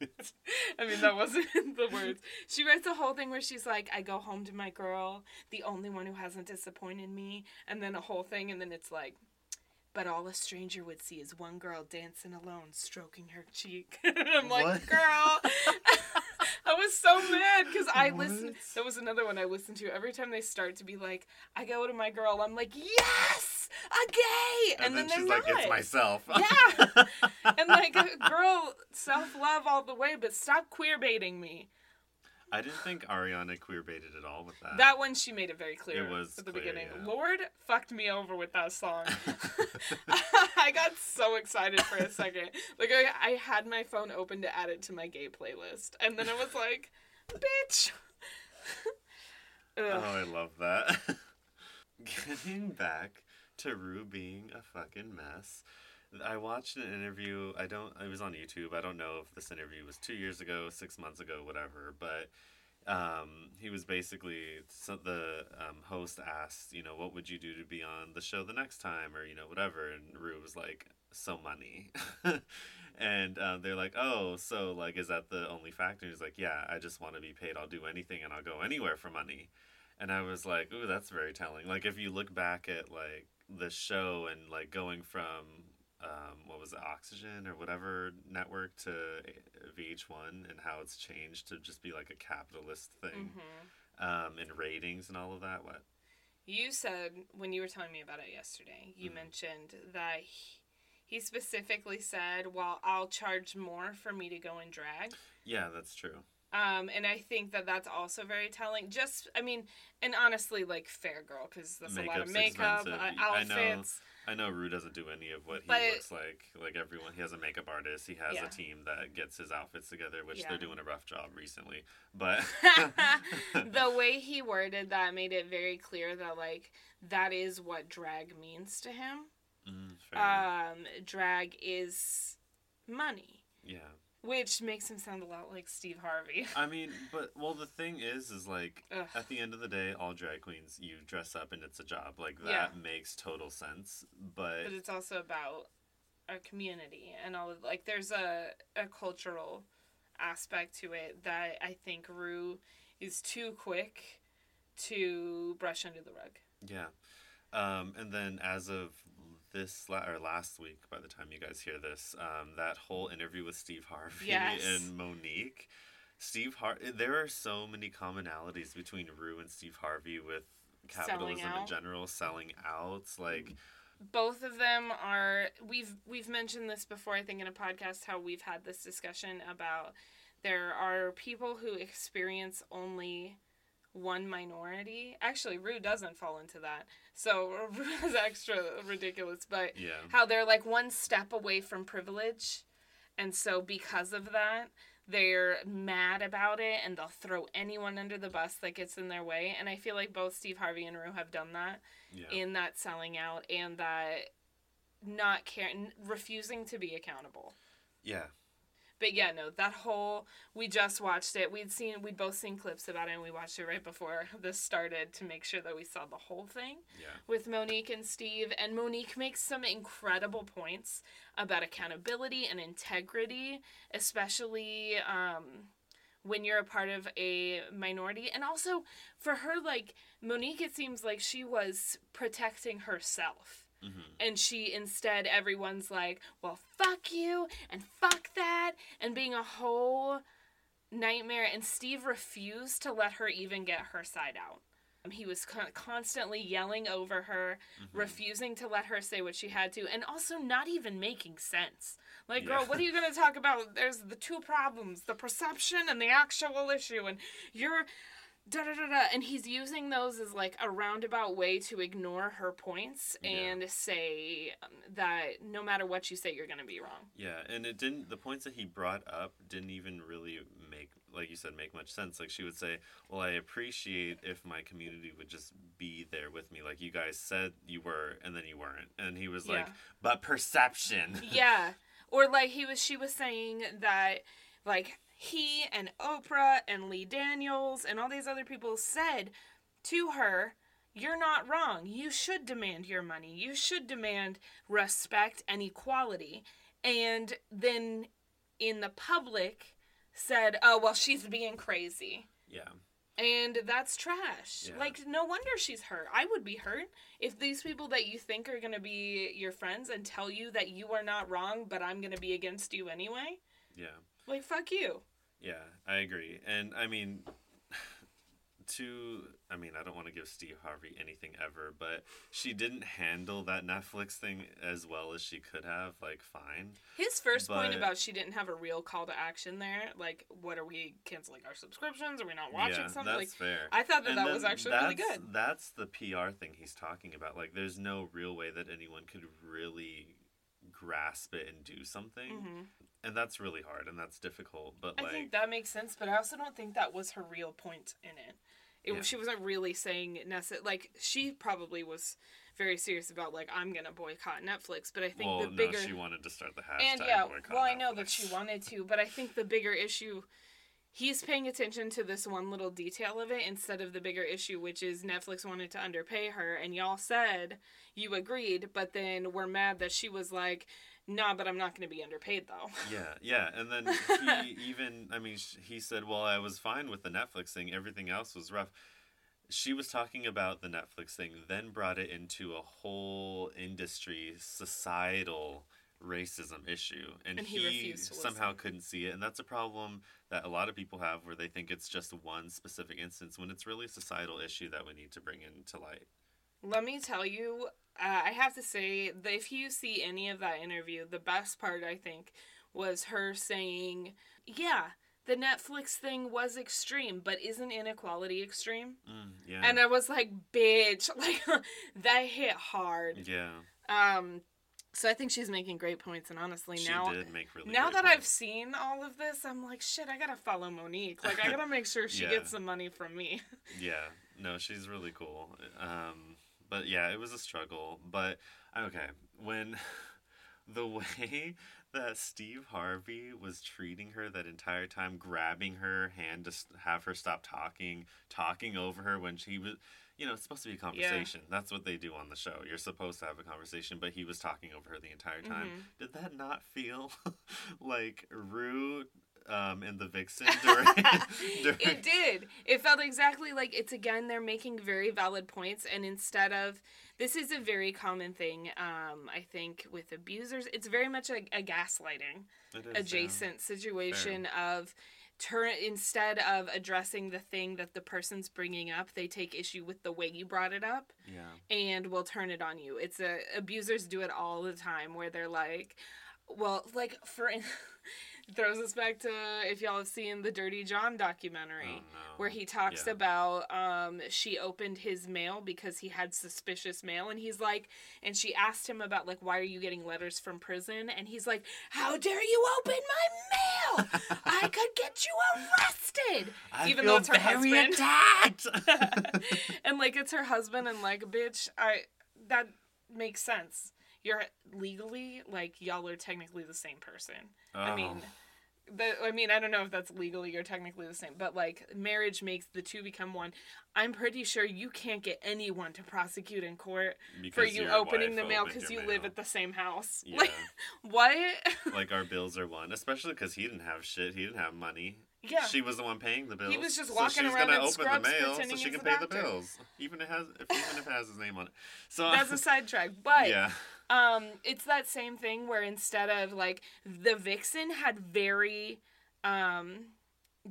I mean, that wasn't *laughs* the words. She writes a whole thing where she's like, I go home to my girl, the only one who hasn't disappointed me. And then a whole thing, and then it's like, but all a stranger would see is one girl dancing alone, stroking her cheek. I'm like, What? girl. I was so mad because I listened. That was another one I listened to. Every time they start to be like, I go to my girl, I'm like, yes, a gay. And, And, then, then, she's they're like, not. it's myself. Yeah. *laughs* and like, girl, self love all the way, but stop queer baiting me. I didn't think Ariana queer baited at all with that. That one she made it very clear It was at the clear, beginning. yeah. Lorde fucked me over with that song. *laughs* *laughs* I got so excited for a second. Like I, I had my phone open to add it to my gay playlist, and then it was like, bitch. Oh, I love that. *laughs* Getting back to Ru being a fucking mess. I watched an interview. I don't. It was on YouTube. I don't know if this interview was two years ago, six months ago, whatever. But um, he was basically so the um, host asked, you know, what would you do to be on the show the next time, or you know, whatever. And Ru was like, so money. *laughs* and um, they're like, oh, so like, is that the only factor? He's like, yeah, I just want to be paid. I'll do anything, and I'll go anywhere for money. And I was like, ooh, that's very telling. Like, if you look back at like the show and like going from um, what was it, Oxygen or whatever network to VH1 and how it's changed to just be like a capitalist thing Mhm. um, and ratings and all of that. What? You said when you were telling me about it yesterday, you Mhm. mentioned that he, he specifically said, "Well, I'll charge more for me to go and drag." Yeah, that's true. Um, and I think that that's also very telling. Just, I mean, and honestly, like fair girl, because that's a lot of makeup, uh, I know. outfits. I know Ru doesn't do any of what he But- looks like. Like everyone, he has a makeup artist. He has Yeah. a team that gets his outfits together, which Yeah. they're doing a rough job recently. But *laughs* the *laughs* way he worded that made it very clear that like that is what drag means to him. Mm, fair. Um, drag is money, yeah. Which makes him sound a lot like Steve Harvey. *laughs* I mean, but well, the thing is, is like Ugh. at the end of the day, all drag queens you dress up and it's a job. Like that Yeah. makes total sense. But but it's also about a community and all of like there's a a cultural aspect to it that I think Ru is too quick to brush under the rug. yeah, um, and then as of this la- or last week, by the time you guys hear this, um, that whole interview with Steve Harvey Yes. and Mo'Nique. Steve Har there are so many commonalities between Ru and Steve Harvey with capitalism in general, selling out, like both of them are we've we've mentioned this before I think in a podcast how we've had this discussion about there are people who experience only one minority. Actually, Ru doesn't fall into that. So *laughs* Ru is extra ridiculous, but yeah. how they're like one step away from privilege. And so because of that, they're mad about it and they'll throw anyone under the bus that gets in their way. And I feel like both Steve Harvey and Ru have done that Yeah. in that selling out and that not caring, refusing to be accountable. yeah. But yeah, no, that whole we just watched it. We'd seen we'd both seen clips about it and we watched it right before this started to make sure that we saw the whole thing Yeah. with Mo'Nique and Steve. And Mo'Nique makes some incredible points about accountability and integrity, especially um, when you're a part of a minority. And also for her, like, Mo'Nique, it seems like she was protecting herself. Hmm And she instead, everyone's like, well, fuck you and fuck that, and being a whole nightmare. And Steve refused to let her even get her side out. Um, He was con- constantly yelling over her, Mm-hmm. refusing to let her say what she had to, and also not even making sense. Like, girl, what are you going to talk about? There's the two problems the perception and the actual issue, and you're. Da, da, da, da. And he's using those as like a roundabout way to ignore her points Yeah. and say um, that no matter what you say, you're going to be wrong. Yeah, and it didn't. The points that he brought up didn't even really make, like you said, make much sense. Like she would say, "Well, I appreciate if my community would just be there with me. Like you guys said you were, and then you weren't." And he was like, "But perception." yeah or like he was she was saying that like he and oprah and lee daniels and all these other people said to her you're not wrong you should demand your money you should demand respect and equality and then in the public said oh well she's being crazy yeah, and that's trash. Yeah. Like, no wonder she's hurt. I would be hurt if these people that you think are going to be your friends and tell you that you are not wrong, but I'm going to be against you anyway. yeah, Like, fuck you. Yeah. I agree, and I mean. *sighs* To, I mean, I don't want to give Steve Harvey anything ever, but she didn't handle that Netflix thing as well as she could have. Like, fine. His first point about she didn't have a real call to action there, like, what are we canceling our subscriptions? Are we not watching yeah, something? that's Like, fair. I thought that And that was actually really good. That's the PR thing he's talking about. Like, there's no real way that anyone could really grasp it and do something, hmm and that's really hard and that's difficult. But I like, think that makes sense, but I also don't think that was her real point in it. it Yeah. She wasn't really saying necessarily, like, she probably was very serious about, like, I'm going to boycott Netflix, but I think well, the bigger. no, she wanted to start the hashtag. and yeah, well, I know that she wanted to, but I think the bigger issue, he's paying attention to this one little detail of it instead of the bigger issue, which is Netflix wanted to underpay her, and y'all said you agreed, but then we're mad that she was like, nah, but I'm not going to be underpaid though. *laughs* Yeah, yeah, and then he *laughs* even, I mean, he said, "Well, I was fine with the Netflix thing. Everything else was rough." She was talking about the Netflix thing, then brought it into a whole industry, societal racism issue, and, And he he, somehow couldn't see it, and that's a problem that a lot of people have, where they think it's just one specific instance when it's really a societal issue that we need to bring into light. Let me tell you, uh, I have to say that if you see any of that interview, the best part I think was her saying, "Yeah, the Netflix thing was extreme, but isn't inequality extreme?" Mm, yeah, And I was like, "Bitch, *laughs* like that hit hard." yeah, Um, so I think she's making great points, and honestly, she now. really. Now that I've seen all of this, I'm like, shit, I gotta follow Mo'Nique. Like, I gotta make sure *laughs* she Yeah. gets some money from me. *laughs* Yeah, no, she's really cool. Um, but yeah, it was a struggle. But okay, when *laughs* the way *laughs* that Steve Harvey was treating her that entire time, grabbing her hand to have her stop talking, talking over her when she was, you know, it's supposed to be a conversation. That's what they do on the show. You're supposed to have a conversation, but he was talking over her the entire time. Mhm. Did that not feel *laughs* like Ru um, and the Vixen *laughs* during? *laughs* during it did. It felt exactly like it's again they're making very valid points and instead of this is a very common thing um I think with abusers it's very much a, a gaslighting is, yeah. adjacent situation of turn instead of addressing the thing that the person's bringing up they take issue with the way you brought it up Yeah. and will turn it on you. It's a abusers do it all the time where they're like, well, like for *laughs* throws us back to if y'all have seen the Dirty John documentary Oh, no. where he talks Yeah. about um she opened his mail because he had suspicious mail and he's like and she asked him about like why are you getting letters from prison and he's like how dare you open my mail I *laughs* could get you arrested I even though it's her very husband. attacked. *laughs* and like it's her husband and like bitch i that makes sense you're legally like y'all are technically the same person i mean Oh. the, I mean, I don't know if that's legally or technically the same, but like marriage makes the two become one. I'm pretty sure you can't get anyone to prosecute in court for you opening the mail because you your live at the same house. Yeah. *laughs* Like, what? *laughs* like our bills are one, especially because he didn't have shit. He didn't have money. Yeah. She was the one paying the bills. He was just so walking she's around gonna in open scrubs the mail so she can pay the doctor. bills, even it has if, even if it has his name on it. So That's a sidetrack. But yeah, um it's that same thing where instead of like the vixen had very um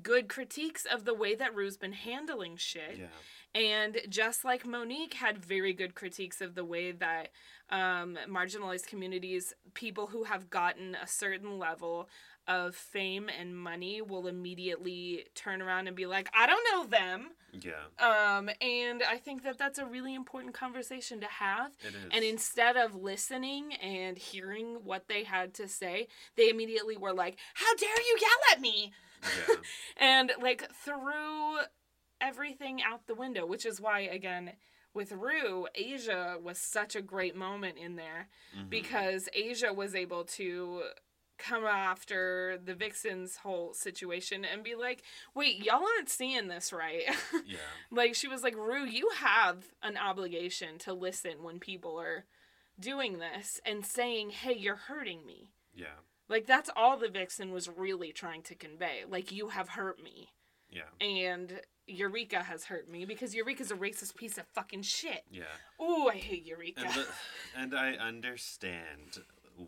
good critiques of the way that ru's been handling shit yeah, And just like Mo'Nique had very good critiques of the way that um, marginalized communities, people who have gotten a certain level of fame and money will immediately turn around and be like, I don't know them. Yeah, Um, and I think that that's a really important conversation to have. it is. And instead of listening and hearing what they had to say, they immediately were like, How dare you yell at me? yeah. *laughs* And like threw everything out the window, which is why, again, with Ru, Asia was such a great moment in there Mhm. because Asia was able to come after the Vixen's whole situation and be like, wait, y'all aren't seeing this right. *laughs* yeah, like, she was like, Ru, you have an obligation to listen when people are doing this and saying, hey, you're hurting me. yeah, Like, that's all the Vixen was really trying to convey. Like, you have hurt me. yeah, And Eureka has hurt me because Eureka's a racist piece of fucking shit. yeah. Ooh, I hate Eureka. And, the, *laughs* and I understand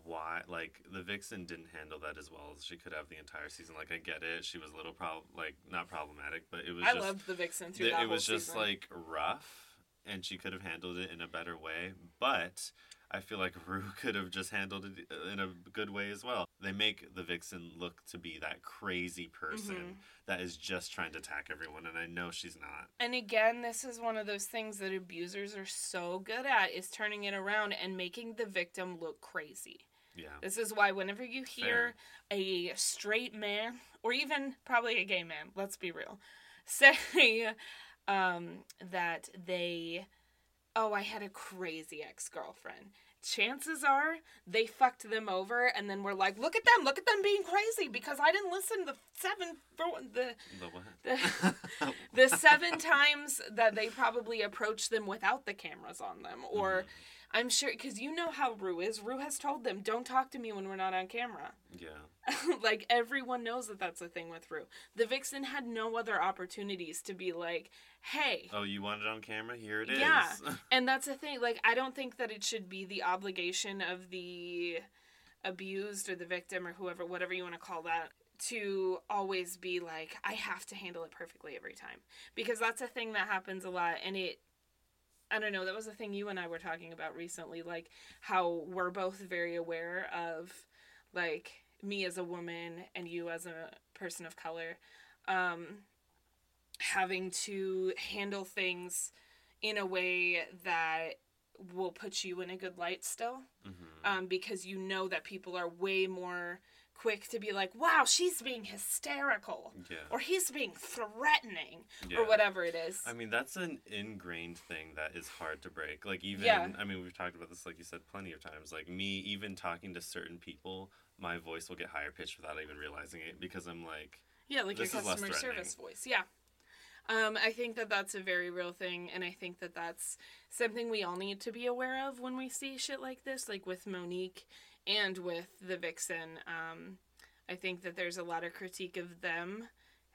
why, like, the Vixen didn't handle that as well as she could have the entire season. Like, I get it. She was a little prob, like, not problematic, but it was I just, loved the Vixen through th- that it was just, season. like, rough, and she could have handled it in a better way. But I feel like *laughs* Ru could have just handled it uh, in a good way as well. They make the Vixen look to be that crazy person Mhm. that is just trying to attack everyone, and I know she's not. And again, this is one of those things that abusers are so good at is turning it around and making the victim look crazy. Yeah. This is why whenever you hear a straight man or even probably a gay man, let's be real, *laughs* say um, that they oh, I had a crazy ex-girlfriend. Chances are they fucked them over and then we're like, look at them, look at them being crazy because I didn't listen the seven the The what? the, *laughs* the seven times that they probably approached them without the cameras on them or mm-hmm. I'm sure because you know how ru is ru has told them don't talk to me when we're not on camera yeah. *laughs* like everyone knows that that's the thing with ru the vixen had no other opportunities to be like hey Oh, you want it on camera? Here it is. Yeah. *laughs* and that's the thing like i don't think that it should be the obligation of the abused or the victim or whoever whatever you want to call that to always be like i have to handle it perfectly every time because that's a thing that happens a lot and it i don't know that was a thing you and i were talking about recently like how we're both very aware of like me as a woman and you as a person of color um having to handle things in a way that will put you in a good light still Mhm. um, because you know that people are way more quick to be like wow she's being hysterical Yeah. or he's being threatening yeah. or whatever it is I mean, that's an ingrained thing that is hard to break. Like, even, Yeah. I mean, we've talked about this, like you said, plenty of times. Like, me, even talking to certain people, my voice will get higher pitched without even realizing it because I'm like, yeah like your customer service voice yeah um, I think that that's a very real thing, and I think that that's something we all need to be aware of when we see shit like this, like with Mo'Nique and with the Vixen. Um, I think that there's a lot of critique of them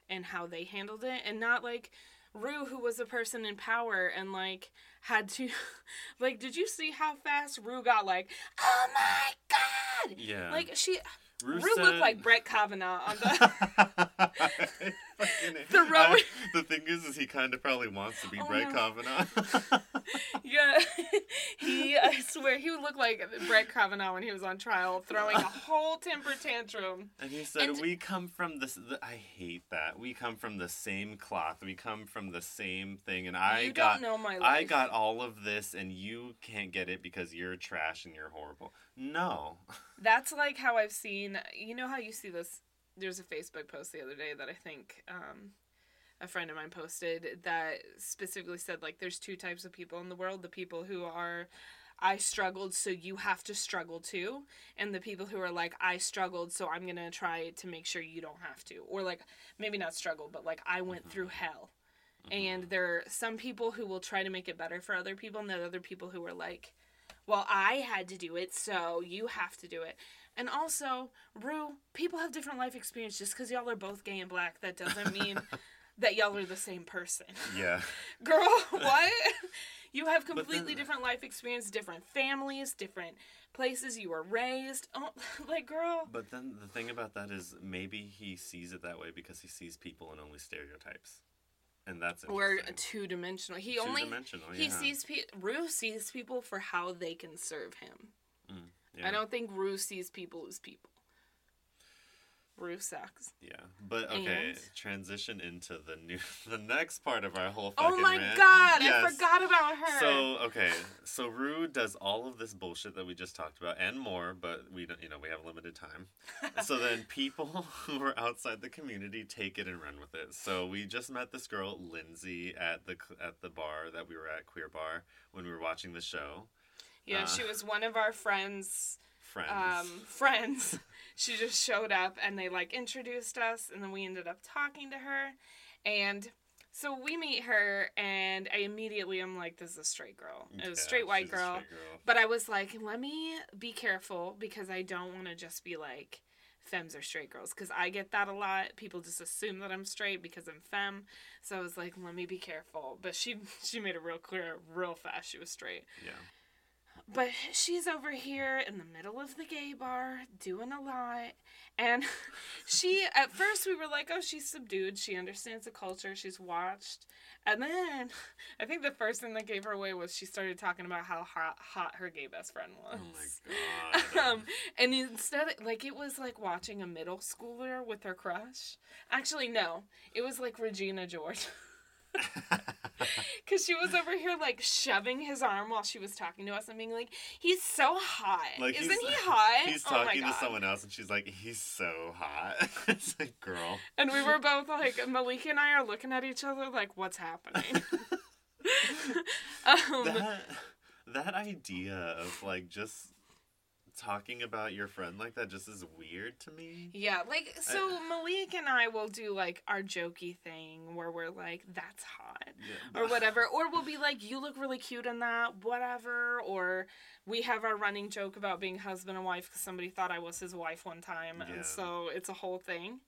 and how they handled it, and not like Ru, who was a person in power and like had to, *laughs* like, did you see how fast Ru got? Like, oh my god! yeah. Like she, Ru Ru looked like Brett Kavanaugh on the. *laughs* *laughs* The *laughs* I- the thing is, is he kind of probably wants to be Oh, Brett no. Kavanaugh. *laughs* Yeah, *laughs* he. I swear he would look like Brett Kavanaugh when he was on trial, throwing a whole temper tantrum. and he said, And- "We come from this. The, I hate that. We come from the same cloth. We come from the same thing." And I got, don't know my life. I got all of this, and you can't get it because you're trash and you're horrible. No. That's like how I've seen. You know how you see this. There's a Facebook post the other day that I think um, a friend of mine posted that specifically said like there's two types of people in the world: the people who are I struggled, so you have to struggle too. And the people who are like, I struggled, so I'm going to try to make sure you don't have to. Or like, maybe not struggle, but like, I went through hell. And there are some people who will try to make it better for other people, and there are other people who are like, well, I had to do it, so you have to do it. And also, Ru, people have different life experience. Just because y'all are both gay and black, that doesn't mean *laughs* that y'all are the same person. Yeah. *laughs* Girl, *laughs* what? You have then- completely different life experience, different families, different places you were raised. Oh, like, girl. But then the thing about that is maybe he sees it that way because he sees people in only stereotypes. and that's it. or two dimensional. He only Two-dimensional, he yeah. sees pe- Ru sees people for how they can serve him. Mm. Yeah. I don't think Ru sees people as people. Ru sucks. Yeah, but okay. And? Transition into the new, *laughs* the next part of our whole Oh my rant. god, I forgot about her. So okay, so Ru does all of this bullshit that we just talked about and more, but we don't, you know, we have limited time. *laughs* so then people *laughs* who are outside the community take it and run with it. So we just met this girl Lindsay at the at the bar that we were at Queer Bar when we were watching the show. Yeah, uh, she was one of our friends. Friends. Um, friends. *laughs* she just showed up and they like introduced us, and then we ended up talking to her, and. So we meet her, and I immediately I'm like, "This is a straight girl. It was a Yeah, straight white girl." straight girl. But I was like, let me be careful because I don't want to just be like, femmes are straight girls. Because I get that a lot. People just assume that I'm straight because I'm femme. So I was like, let me be careful. But she *laughs* she made it real clear, real fast, she was straight. Yeah. But she's over here in the middle of the gay bar doing a lot. And *laughs* she, at first, we were like, oh, she's subdued. She understands the culture. She's watched. And then *laughs* I think the first thing that gave her away was she started talking about how hot, hot her gay best friend was. Oh my god. *laughs* um, and instead, like, it was like watching a middle schooler with her crush. Actually, no. It was like Regina George. *laughs* Because she was over here, like, shoving his arm while she was talking to us and being like, he's so hot. Like, Isn't he *laughs* hot? He's Oh talking to someone else, and she's like, "He's so hot." *laughs* it's like, girl. And we were both like, Malika and I are looking at each other like, what's happening? um, that that idea of like just talking about your friend like that just is weird to me. yeah, like, so Malik and I will do like our jokey thing where we're like, that's hot. Yeah, or *laughs* whatever. Or we'll be like, you look really cute in that, whatever. Or we have our running joke about being husband and wife because somebody thought I was his wife one time. Yeah. And so it's a whole thing.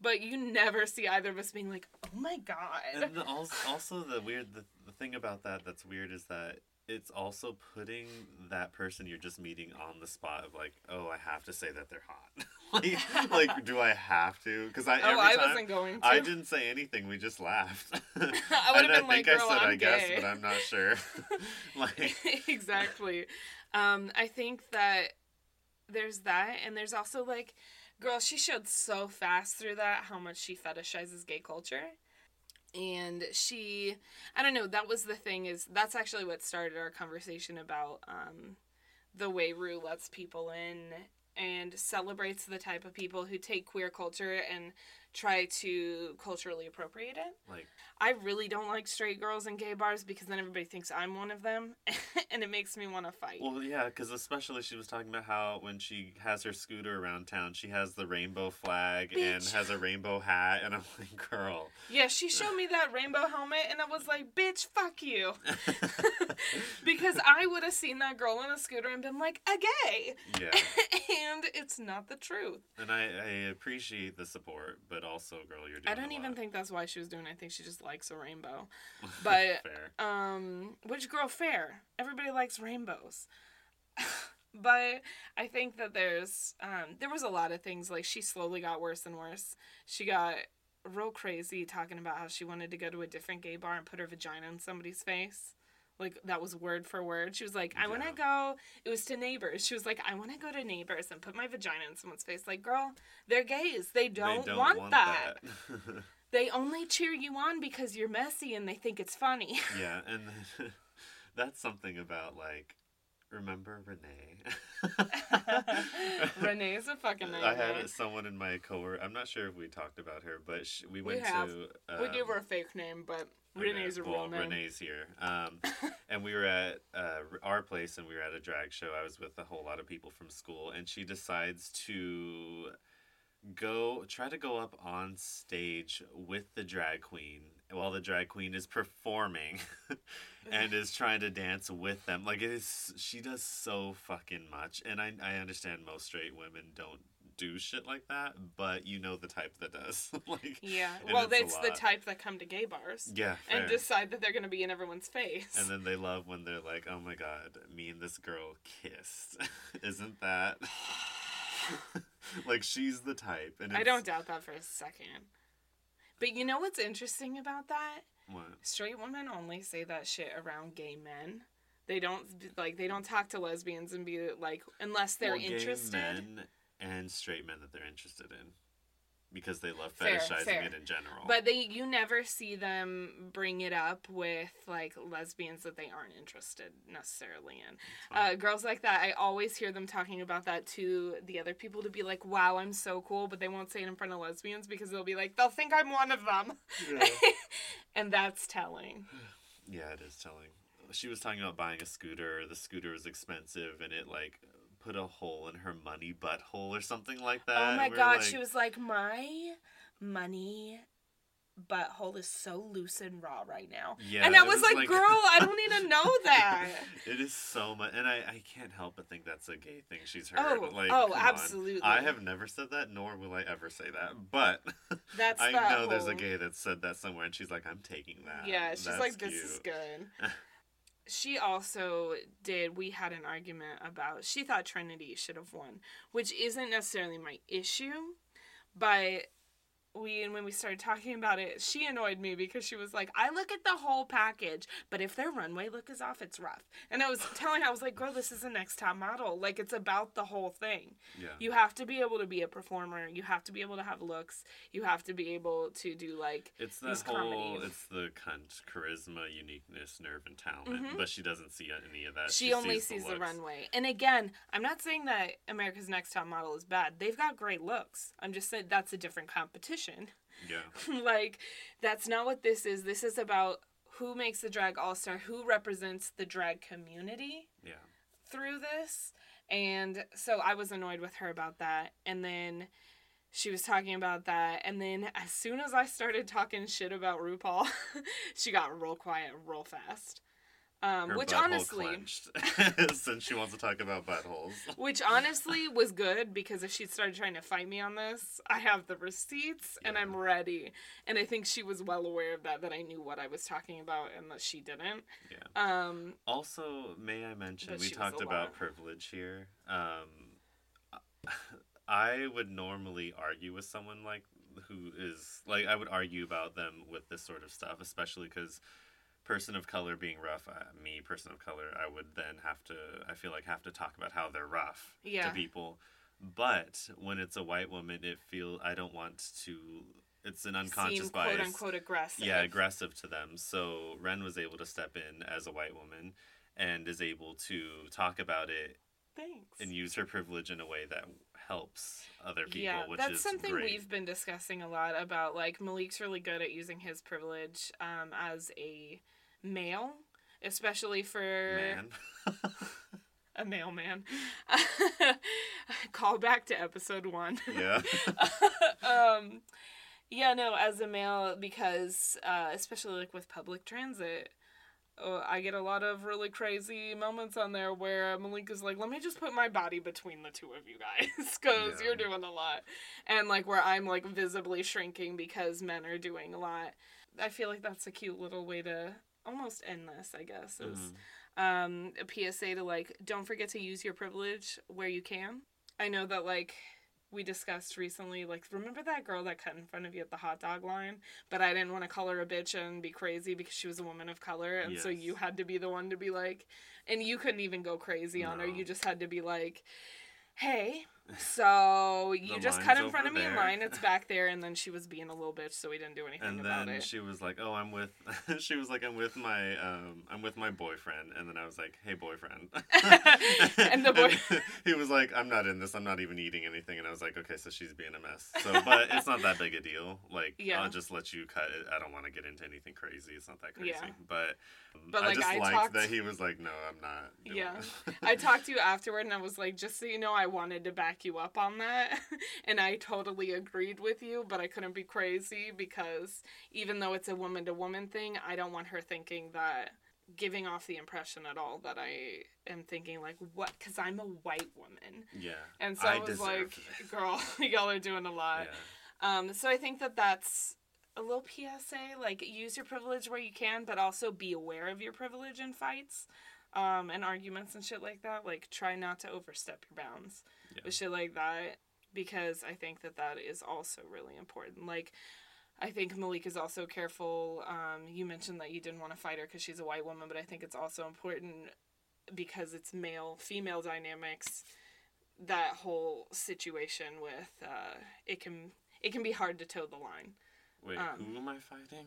But you never see either of us being like, oh my God. And the, also, also the weird the, the thing about that that's weird is that it's also putting that person you're just meeting on the spot of like, oh, I have to say that they're hot. *laughs* like, like, *laughs* do I have to? Because I oh, every I time wasn't going to. I didn't say anything. We just laughed. *laughs* I would've And been like, think "Girl, I said I'm I guess, gay." but I'm not sure. like, exactly. Um, I think that there's that, and there's also like, girl, she showed so fast through that how much she fetishizes gay culture. And she, I don't know, that was the thing, is that's actually what started our conversation about um, the way Ru lets people in and celebrates the type of people who take queer culture and try to culturally appropriate it. like I really don't like straight girls in gay bars because then everybody thinks I'm one of them, *laughs* and it makes me want to fight. Well, yeah, because especially she was talking about how when she has her scooter around town, she has the rainbow flag and has a rainbow hat, and I'm like, girl. yeah, she showed me that rainbow helmet, and I was like, "Bitch, fuck you," *laughs* because I would have seen that girl on a scooter and been like, "A gay," yeah, *laughs* and it's not the truth. and I, I appreciate the support, but also, girl, you're doing. I don't even think that's why she was doing. it. I think she just likes a rainbow. *laughs* But fair. um, which girl fair? Everybody likes rainbows. *laughs* but I think that there's um, there was a lot of things like she slowly got worse and worse. She got real crazy talking about how she wanted to go to a different gay bar and put her vagina in somebody's face. Like that was word for word. She was like, "I want to go." It was to neighbors. She was like, "I want to go to neighbors and put my vagina in someone's face." Like, girl, they're gays. They don't, they don't want, that. that. *laughs* They only cheer you on because you're messy and they think it's funny. yeah, and *laughs* that's something about like, remember Renee? *laughs* Renee's a fucking I had someone in my cohort. I'm not sure if we talked about her, but she, we We went have. to. we gave um, her a fake name, but Okay, Renee's a well, real name. Renee's here. Um, *laughs* and we were at uh, our place and we were at a drag show. I was with a whole lot of people from school, and she decides to go try to go up on stage with the drag queen while the drag queen is performing *laughs* and is trying to dance with them like it is she does so fucking much and i, I understand most straight women don't do shit like that but you know the type that does *laughs* like Yeah. Well, it's it's the type that come to gay bars yeah and decide that they're going to be in everyone's face. And then they love when they're like, "Oh my god, me and this girl kissed." *laughs* Isn't that like she's the type? And I don't doubt that for a second. But you know what's interesting about that? What? Straight women only say that shit around gay men. They don't like they don't talk to lesbians and be like unless they're Well, gay interested. men and straight men that they're interested in, because they love Fair, fetishizing fair. it in general. But they you never see them bring it up with like lesbians that they aren't interested necessarily in. Uh, girls like that, I always hear them talking about that to the other people to be like, "Wow, I'm so cool," but they won't say it in front of lesbians because they'll be like, "They'll think I'm one of them," yeah. *laughs* and that's telling. yeah, it is telling. She was talking about buying a scooter. The scooter was expensive, and it like put a hole in her money butthole or something like oh that. oh my We're god, like, she was like, "My money." Butthole is so loose and raw right now, Yeah, and I it was, like, "Girl, *laughs* I don't need to know that." *laughs* it is so much, and I, I can't help but think that's a gay thing she's heard. Oh, like, oh, come on. absolutely. I have never said that, nor will I ever say that. But *laughs* That's I that know there's a gay that said that somewhere, and she's like, "I'm taking that." Yeah, she's That's like, this is good. She also did, we had an argument about, she thought Trinity should have won, which isn't necessarily my issue, but we, and when we started talking about it, she annoyed me because she was like, I look at the whole package, but if their runway look is off, it's rough. And I was *laughs* telling her, I was like, girl, this is a next top model. Like, it's about the whole thing. Yeah. You have to be able to be a performer. You have to be able to have looks. You have to be able to do like It's that these whole, comedies. it's the cunt charisma, uniqueness, nerve, and talent. Mhm. But she doesn't see any of that. she, only sees sees the, looks. runway. And again, I'm not saying that America's Next Top Model is bad. They've got great looks. I'm just saying that's a different competition. Yeah. *laughs* like that's not what this is. This is about who makes the drag all-star, who represents the drag community Yeah. through this. And so I was annoyed with her about that. And then she was talking about that. And then as soon as I started talking shit about RuPaul, *laughs* she got real quiet real fast. Um, Her which honestly, *laughs* since she wants to talk about buttholes. *laughs* which honestly was good because if she'd started trying to fight me on this, I have the receipts and I'm ready. And I think she was well aware of that, that I knew what I was talking about and that she didn't. Yeah. Um, Also, may I mention we talked about privilege here. Um, *laughs* I would normally argue with someone like who is like I would argue about them with this sort of stuff, especially because person of color being rough. Uh, me, person of color, I would then have to. I feel like have to talk about how they're rough Yeah. to people. But when it's a white woman, it feel I don't want to. It's an unconscious seem bias. quote unquote aggressive. Yeah, aggressive to them. So Ren was able to step in as a white woman and is able to talk about it Thanks. and use her privilege in a way that helps other people, yeah, which that's is something great. we've been discussing a lot about. Like Malik's really good at using his privilege um, as a male, especially for Man. *laughs* a mailman. *laughs* Call back to episode one. yeah. *laughs* um, yeah, no, as a male, because uh, especially like with public transit, uh, I get a lot of really crazy moments on there where Malik is like, "Let me just put my body between the two of you guys, because Yeah. you're doing a lot," and like where I'm like visibly shrinking because men are doing a lot. I feel like that's a cute little way to almost endless. I guess is Mhm. um, a PSA to like don't forget to use your privilege where you can. I know that like we discussed recently, like remember that girl that cut in front of you at the hot dog line, but I didn't want to call her a bitch and be crazy because she was a woman of color, and so you had to be the one to be like, and you couldn't even go crazy on her. You just had to be like, hey. So you just cut in front of me in line. It's back there, and then she was being a little bitch, so we didn't do anything And about then it. she was like, "Oh, I'm with." *laughs* she was like, "I'm with my um, I'm with my boyfriend." And then I was like, "Hey, boyfriend." *laughs* And the *laughs* boy- he was like, "I'm not in this. I'm not even eating anything." And I was like, "Okay, so she's being a mess." So, but it's not that big a deal. Like, Yeah. I'll just let you cut it. I don't want to get into anything crazy. It's not that crazy. Yeah. But, But, I like, just I liked talked- that he was like, "No, I'm not." Yeah. it." I talked to you afterward and I was like, just so you know, I wanted to back you up on that. *laughs* and I totally agreed with you, but I couldn't be crazy because even though it's a woman to woman thing, I don't want her thinking that giving off the impression at all that I am thinking like what because I'm a white woman. yeah. And so I, I was like, it. *laughs* girl, *laughs* y'all are doing a lot. Yeah. Um, so I think that that's a little PSA. Like, use your privilege where you can, but also be aware of your privilege in fights, um, and arguments and shit like that. Like, try not to overstep your bounds Yeah. with shit like that, because I think that that is also really important. Like, I think Malik is also careful. Um, you mentioned that you didn't want to fight her because she's a white woman, but I think it's also important because it's male female dynamics. That whole situation with uh, it can it can be hard to toe the line Wait, Um, who am I fighting?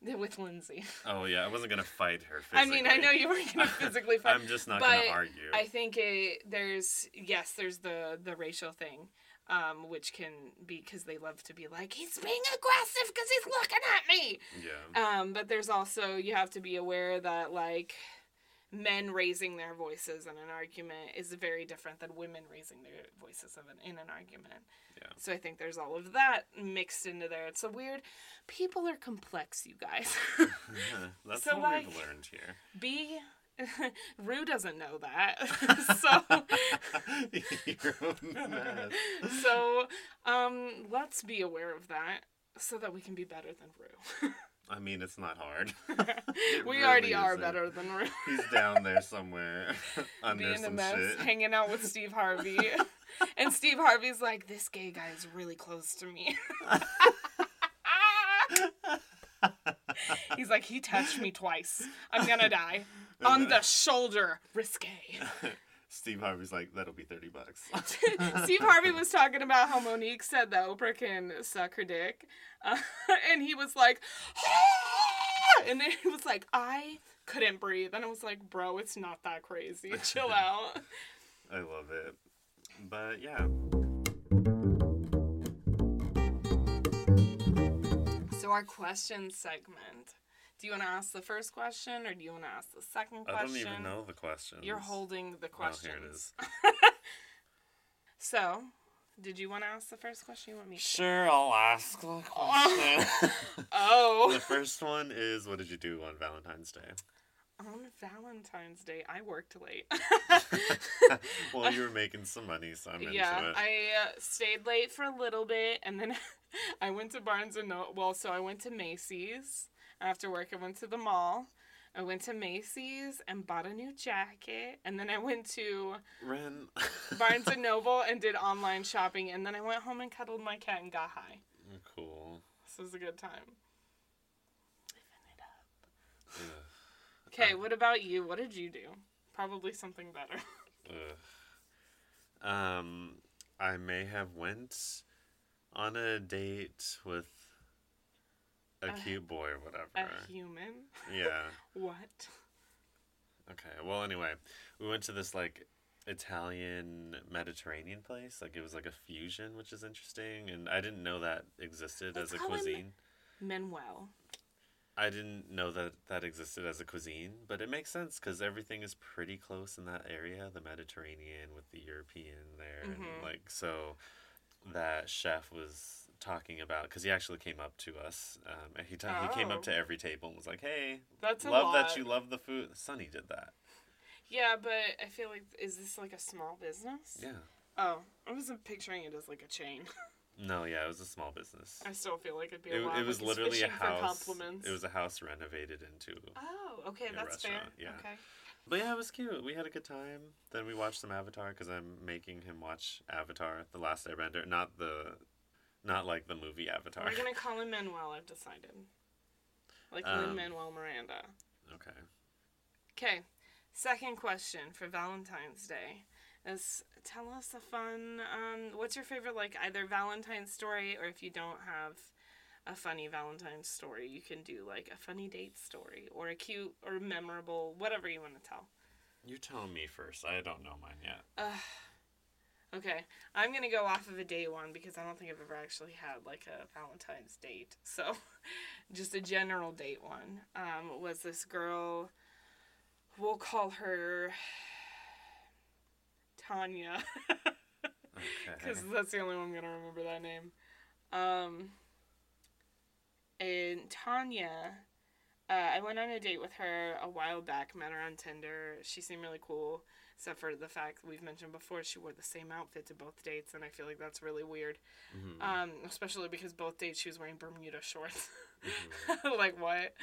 *laughs* with Lindsay. Oh yeah, I wasn't gonna fight her. Physically. *laughs* I mean, I know you weren't gonna *laughs* physically fight. I'm just not gonna argue. I think it, there's yes, there's the the racial thing, um, which can be because they love to be like he's being aggressive because he's looking at me. yeah. Um, but there's also you have to be aware that like men raising their voices in an argument is very different than women raising their voices of an, in an argument. Yeah. So I think there's all of that mixed into there. It's a weird. People are complex, you guys. Yeah, *laughs* That's So, what like- we've learned here. B. *laughs* Ru doesn't know that. *laughs* so Your own mess. so um let's be aware of that so that we can be better than Ru. I mean, it's not hard. *laughs* we *laughs* really already are isn't. better than Ru. *laughs* He's down there somewhere under Being a some mess, shit. hanging out with Steve Harvey. and Steve Harvey's like, this gay guy is really close to me. He's like, he touched me twice. I'm gonna die. On the shoulder. Risque. Steve Harvey's like, that'll be 30 bucks. *laughs* Steve Harvey was talking about how Mo'Nique said that Oprah can suck her dick. Uh, *laughs* and he was like, and then he was like, I couldn't breathe. And I was like, bro, it's not that crazy. *laughs* Chill out. I love it. But yeah. So, our question segment. Do you want to ask the first question or do you want to ask the second question? I question? don't even know the question. You're holding the question. Oh, questions. here it is. *laughs* So, did you want to ask the first question? You want me? to? Sure, I'll ask the *laughs* question. *laughs* Oh. the first one is what did you do on Valentine's Day? On Valentine's Day, I worked late. well, you were making some money, so I'm into yeah. I uh, stayed late for a little bit, and then I went to Barnes and Noble. Well, so I went to Macy's after work. I went to the mall. I went to Macy's and bought a new jacket, and then I went to Ren. *laughs* Barnes and Noble and did online shopping, and then I went home and cuddled my cat and got high. cool. This was a good time. Ugh. Okay, what about you? What did you do? Probably something better. *laughs* Ugh. Um, I may have went on a date with a A- cute boy or whatever. A human? yeah. *laughs* What? Okay. Well, anyway, we went to this like Italian Mediterranean place. Like it was like a fusion, which is interesting, and I didn't know that existed Let's as a cuisine. Manuel. I didn't know that that existed as a cuisine, but it makes sense because everything is pretty close in that area, the Mediterranean with the European there, Mhm. and like so that chef was talking about because he actually came up to us. Um, and he ta- he came Oh. up to every table and was like, "Hey, That's love lot. that you love the food." Sonny did that. Yeah, but I feel like is this like a small business? Yeah. Oh, I wasn't picturing it as like a chain. *laughs* No, yeah, it was a small business. I still feel like it'd be a It, lot. it was like, literally a house. compliments. It was a house renovated into. Oh, okay, that's fair. yeah. Okay. But yeah, it was cute. We had a good time. Then we watched some Avatar because I'm making him watch Avatar: The Last Airbender, not the, not like the movie Avatar. We're gonna *laughs* call him Manuel. I've decided. Like Um, Lin Manuel Miranda. Okay. Okay. Second question for Valentine's Day is tell us a fun. Um, what's your favorite like either Valentine's story or if you don't have a funny Valentine's story, you can do like a funny date story or a cute or memorable whatever you want to tell. You tell me first. I don't know mine yet. Ugh. Okay, I'm gonna go off of a day one because I don't think I've ever actually had like a Valentine's date. *laughs* So, just a general date one um, was this girl. We'll call her *sighs* Tanya Okay. *laughs* because that's the only one I'm gonna remember that name. Um, and Tanya, uh, I went on a date with her a while back. Met her on Tinder. She seemed really cool, except for the fact we've mentioned before she wore the same outfit to both dates, and I feel like that's really weird. Mhm. Um, especially because both dates she was wearing Bermuda shorts. Mhm. *laughs* like what?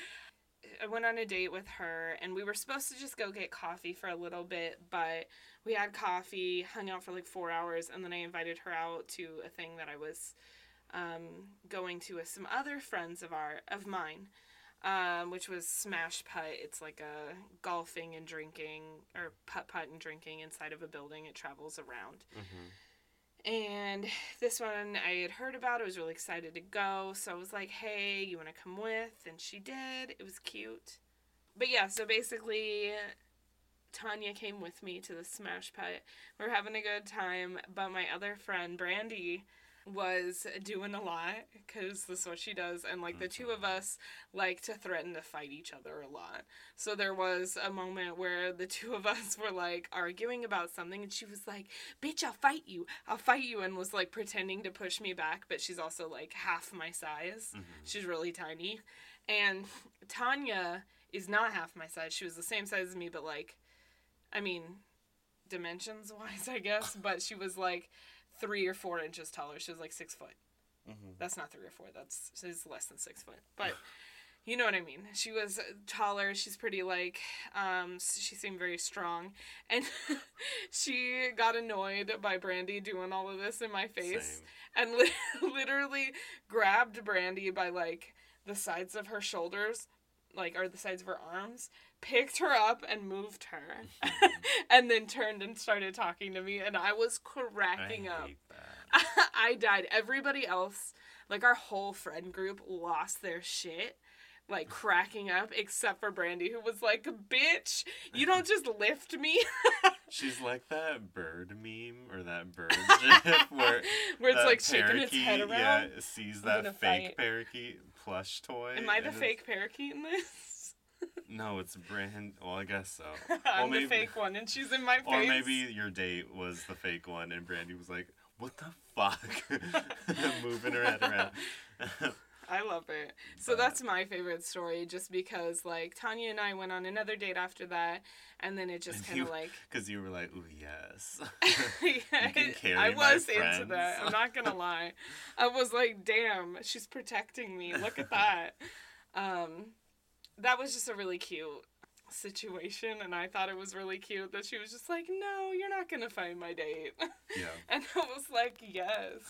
I went on a date with her, and we were supposed to just go get coffee for a little bit, but we had coffee, hung out for like four hours, and then I invited her out to a thing that I was um, going to with some other friends of our of mine, um, which was Smash Putt. It's like a golfing and drinking or putt putt and drinking inside of a building. It travels around. Mm-hmm. And this one I had heard about. I was really excited to go. So I was like, hey, you want to come with? And she did. It was cute. But yeah, so basically, Tanya came with me to the Smash Putt. We're having a good time. But my other friend, Brandy, was doing a lot because this is what she does and like the two of us like to threaten to fight each other a lot. So there was a moment where the two of *laughs* us were like arguing about something and she was like bitch i'll fight you. I'll fight you and was like pretending to push me back but she's also like half my size. Mhm. she's really tiny. And tanya is not half my size. She was the same size as me but like i mean dimensions wise i guess *laughs* but she was like three or four inches taller. She was like six foot. Mm-hmm. That's not three or four. That's she's less than six foot. But *laughs* you know what I mean. She was taller. She's pretty like. Um, she seemed very strong, and *laughs* she got annoyed by Brandy doing all of this in my face, Same. and li- *laughs* literally grabbed Brandy by like the sides of her shoulders, like or the sides of her arms, picked her up and moved her, *laughs* and then turned and started talking to me, and I was cracking I up. *laughs* I died. Everybody else, like our whole friend group, lost their shit, like cracking up, except for Brandy, who was like, "Bitch, you don't *laughs* just lift me." She's like that bird meme or that bird gif where Where it's like shaking its head around. Yeah, sees I'm that fake fight. parakeet plush toy. Am I the fake parakeet in this? No, it's brand. Well, I guess so. *laughs* I'm maybe- the fake one, and she's in my face. Or maybe your date was the fake one, and Brandy was like, "What the fuck?" *laughs* Moving her head around. *laughs* I love it. So that's my favorite story, just because like Tanya and I went on another date after that, and then it just kind of like Because you were like, "Ooh, yes." Yeah, I was into that. I'm not gonna lie. I was like, damn, she's protecting me. Look at that. Um, that was just a really cute situation, and I thought it was really cute that she was just like, no, you're not gonna find my date, yeah, *laughs* and I was like, yes.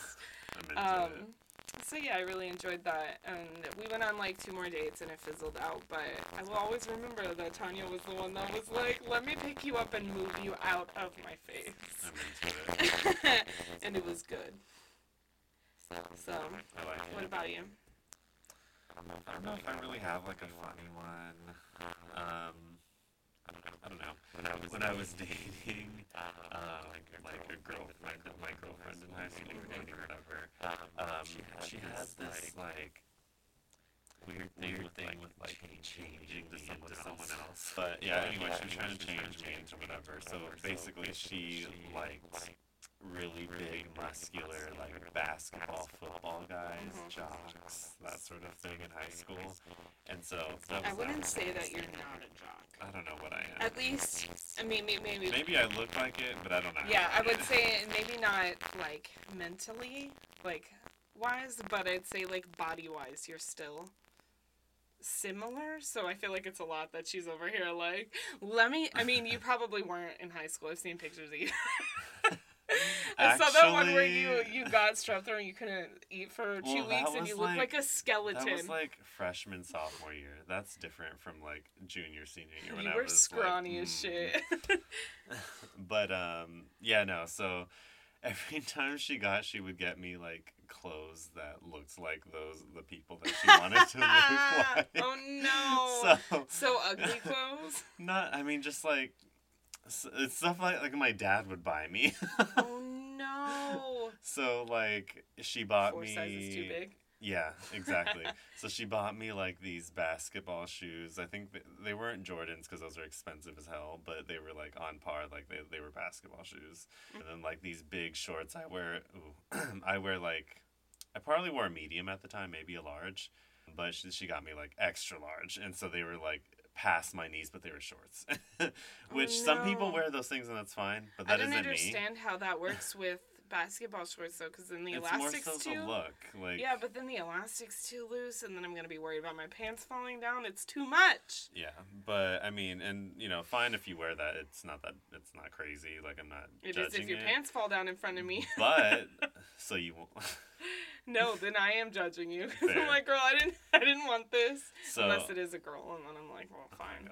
I'm into Um, it. so yeah, I really enjoyed that, and we went on like two more dates, and it fizzled out. But I will always remember that Tanya was the one that was like, "Let me pick you up and move you out of my face," I'm into it. *laughs* and it was good. So, I like what about you? I don't know if I really have like a funny one. Um, I don't know. When I was when I was dating, uh, like a girlfriend, my girlfriend in high school or dating or whatever, um, she has this like weird weird thing with like changing to someone, someone else. But yeah, anyway, she was trying to change me into whatever. So basically, she liked really big, muscular, like basketball, football guys, Mhm. jocks, that sort of thing in high school. And so that I wouldn't say that you're not a jock. I don't know what I am. At least, I mean, may- maybe. Maybe I look like it, but I don't know. Yeah, I would say maybe not like mentally, like wise, but I'd say like body wise, you're still similar. So I feel like it's a lot that she's over here like, let me. I mean, you probably weren't in high school. I've seen pictures of you. *laughs* *laughs* I saw that one where you you got strep throat and you couldn't eat for two Well, weeks and you looked like- like, a skeleton. That was like freshman, sophomore year. That's different from like junior, senior year when you I were was like, scrawny as mm. shit. *laughs* *laughs* But um, yeah, no. So every time she got, she would get me like clothes that looked like those the people that she wanted to look like. oh no! So So ugly clothes. not. I mean, just like it's stuff like like my dad would buy me. Oh *laughs* no! so like she bought Four me. sizes too big. Yeah, exactly. *laughs* so she bought me like these basketball shoes. I think th- they weren't Jordans because those are expensive as hell, but they were like on par. Like they, they were basketball shoes. And then like these big shorts. I wear. Ooh, *clears throat* I wear like. I probably wore a medium at the time, maybe a large, but she, she got me like extra large, and so they were like past my knees, but they were shorts. *laughs* Which oh, some people wear those things and that's fine, but I that isn't me. understand how that works with basketball shorts though, because then the It's more elastics so too. look. Like Yeah, but then the elastic's too loose, and then I'm gonna be worried about my pants falling down. It's too much. Yeah, but I mean, and you know, fine if you wear that. It's not that. It's not crazy. Like I'm not It is if your it. pants fall down in front of me. but *laughs* so you won't. *laughs* no, then I am judging you. I'm like, girl, I didn't, I didn't want this. So Unless it is a girl, and then I'm like, well, Oh fine.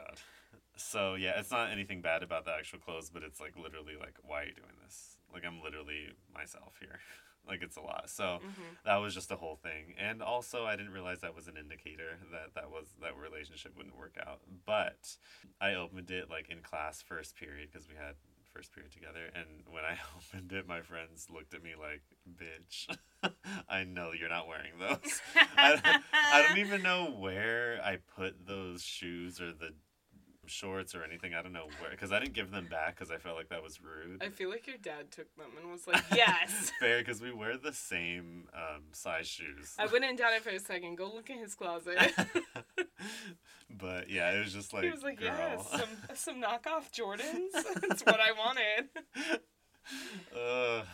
So yeah, it's not anything bad about the actual clothes, but it's like literally like, why are you doing this? Like I'm literally myself here. *laughs* like it's a lot. So hmm that was just the whole thing. And also I didn't realize that was an indicator that that was that relationship wouldn't work out. But I opened it like in class first period because we had first period together and when I *laughs* opened it my friends looked at me like, "Bitch, *laughs* I know you're not wearing those." I, I don't even know where I put those shoes or the shorts or anything. I don't know where because I didn't give them back because I felt like that was rude. I feel like your dad took them and was like, yes. *laughs* Fair because we wear the same um, size shoes. I wouldn't doubt it for a second. Go look in his closet. *laughs* but yeah, it was just like, he was like, girl. yes, some *laughs* some knockoff Jordans. That's what I wanted. Ugh.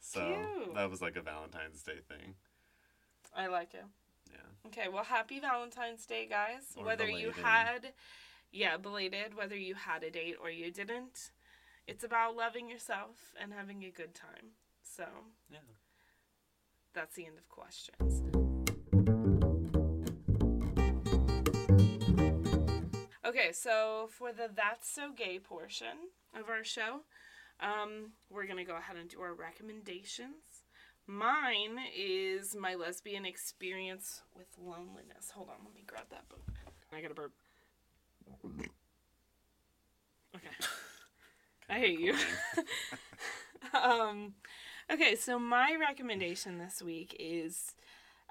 so Cute. that was like a Valentine's Day thing. I like it. Yeah. Okay, well, happy Valentine's Day, guys. Or whether you had, yeah, belated, whether you had a date or you didn't, it's about loving yourself and having a good time. So Yeah. that's the end of questions. Okay, so for the That's So Gay portion of our show, um, we're going to go ahead and do our recommendations. Mine is my lesbian experience with loneliness. Hold on, let me grab that book. I got to burp. Okay. *laughs* I hate you. *laughs* *laughs* um, okay, so my recommendation this week is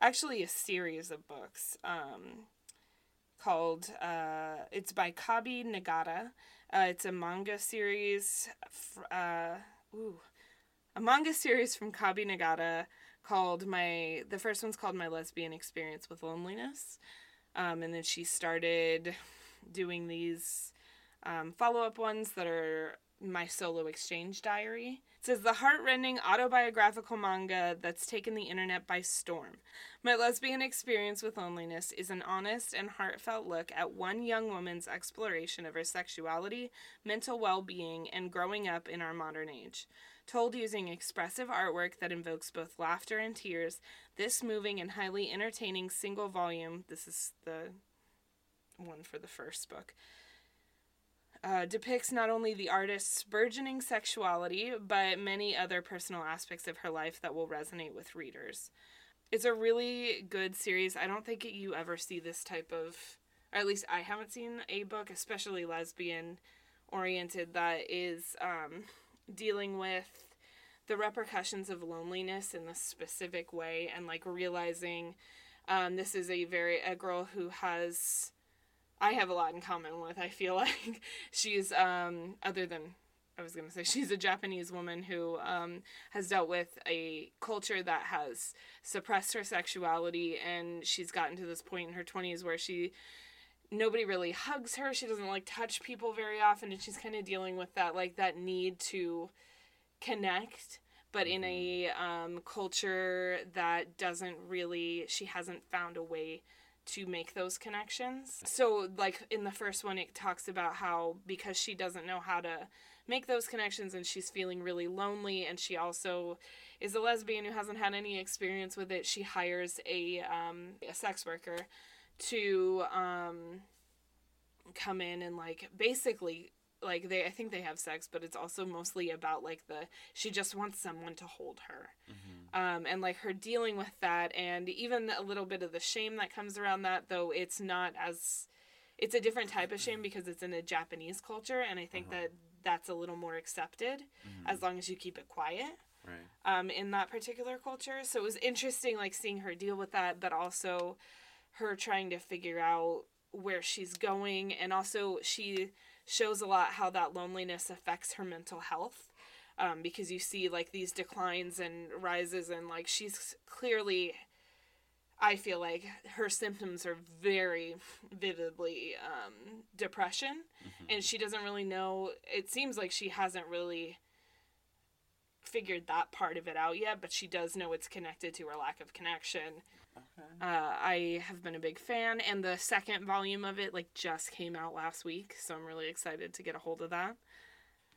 actually a series of books um, called, uh, it's by Kabi Nagata. Uh, it's a manga series, uh, ooh, a manga series from Kabi Nagata called my, the first one's called My Lesbian Experience with Loneliness. Um, and then she started doing these um, follow up ones that are my solo exchange diary. It says the heartrending autobiographical manga that's taken the internet by storm. My lesbian experience with loneliness is an honest and heartfelt look at one young woman's exploration of her sexuality, mental well being, and growing up in our modern age. Told using expressive artwork that invokes both laughter and tears, this moving and highly entertaining single volume, this is the one for the first book, uh, depicts not only the artist's burgeoning sexuality, but many other personal aspects of her life that will resonate with readers. It's a really good series. I don't think you ever see this type of, or at least I haven't seen a book, especially lesbian oriented, that is um, dealing with the repercussions of loneliness in this specific way and like realizing um, this is a very, a girl who has I have a lot in common with. I feel *laughs* like she's um other than I was gonna say *laughs* she's a Japanese woman who um has dealt with a culture that has suppressed her sexuality and she's gotten to this point in her twenties where she nobody really hugs her. She doesn't like touch people very often and she's kind of dealing with that like that need to connect but in a um, culture that doesn't really she hasn't found a way to make those connections. So, like in the first one, it talks about how because she doesn't know how to make those connections and she's feeling really lonely, and she also is a lesbian who hasn't had any experience with it, she hires a, um, a sex worker to um, come in and like basically like they I think they have sex, but it's also mostly about like the she just wants someone to hold her. Um, and like her dealing with that and even a little bit of the shame that comes around that though it's not as it's a different type of shame because it's in a Japanese culture and I think that that's a little more accepted as long as you keep it quiet Right. um, in that particular culture. So it was interesting, like seeing her deal with that, but also her trying to figure out where she's going, and also she shows a lot how that loneliness affects her mental health. Um, because you see like these declines and rises, and like she's clearly, I feel like her symptoms are very vividly um, depression, and she doesn't really know. It seems like she hasn't really figured that part of it out yet, but she does know it's connected to her lack of connection. Okay. Uh, I have been a big fan, and the second volume of it like just came out last week, so I'm really excited to get a hold of that.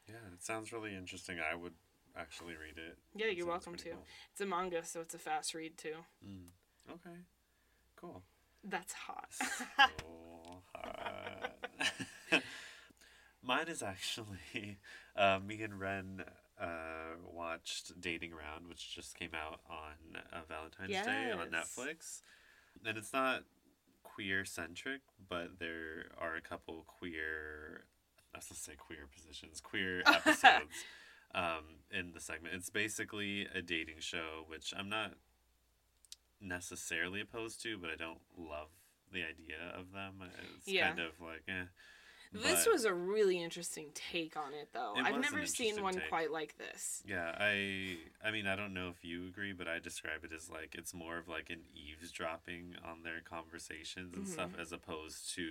Yeah, it sounds really interesting. I would actually read it. Yeah, you're welcome to. cool. It's a manga, so it's a fast read too. Mm. Okay. Cool. That's hot. So *laughs* hot. *laughs* Mine is actually uh, me and Ren uh, watched Dating Around, which just came out on uh, Valentine's Day on Netflix. And it's not queer centric, but there are a couple queer, I was going to say queer positions, queer *laughs* episodes um, in the segment. It's basically a dating show, which I'm not necessarily opposed to, but I don't love the idea of them. It's Yeah. kind of like, eh. This was a really interesting take on it, though. It I've never seen one take. quite like this. Yeah, I I mean I don't know if you agree, but I describe it as like it's more of like an eavesdropping on their conversations and stuff Mm-hmm. as opposed to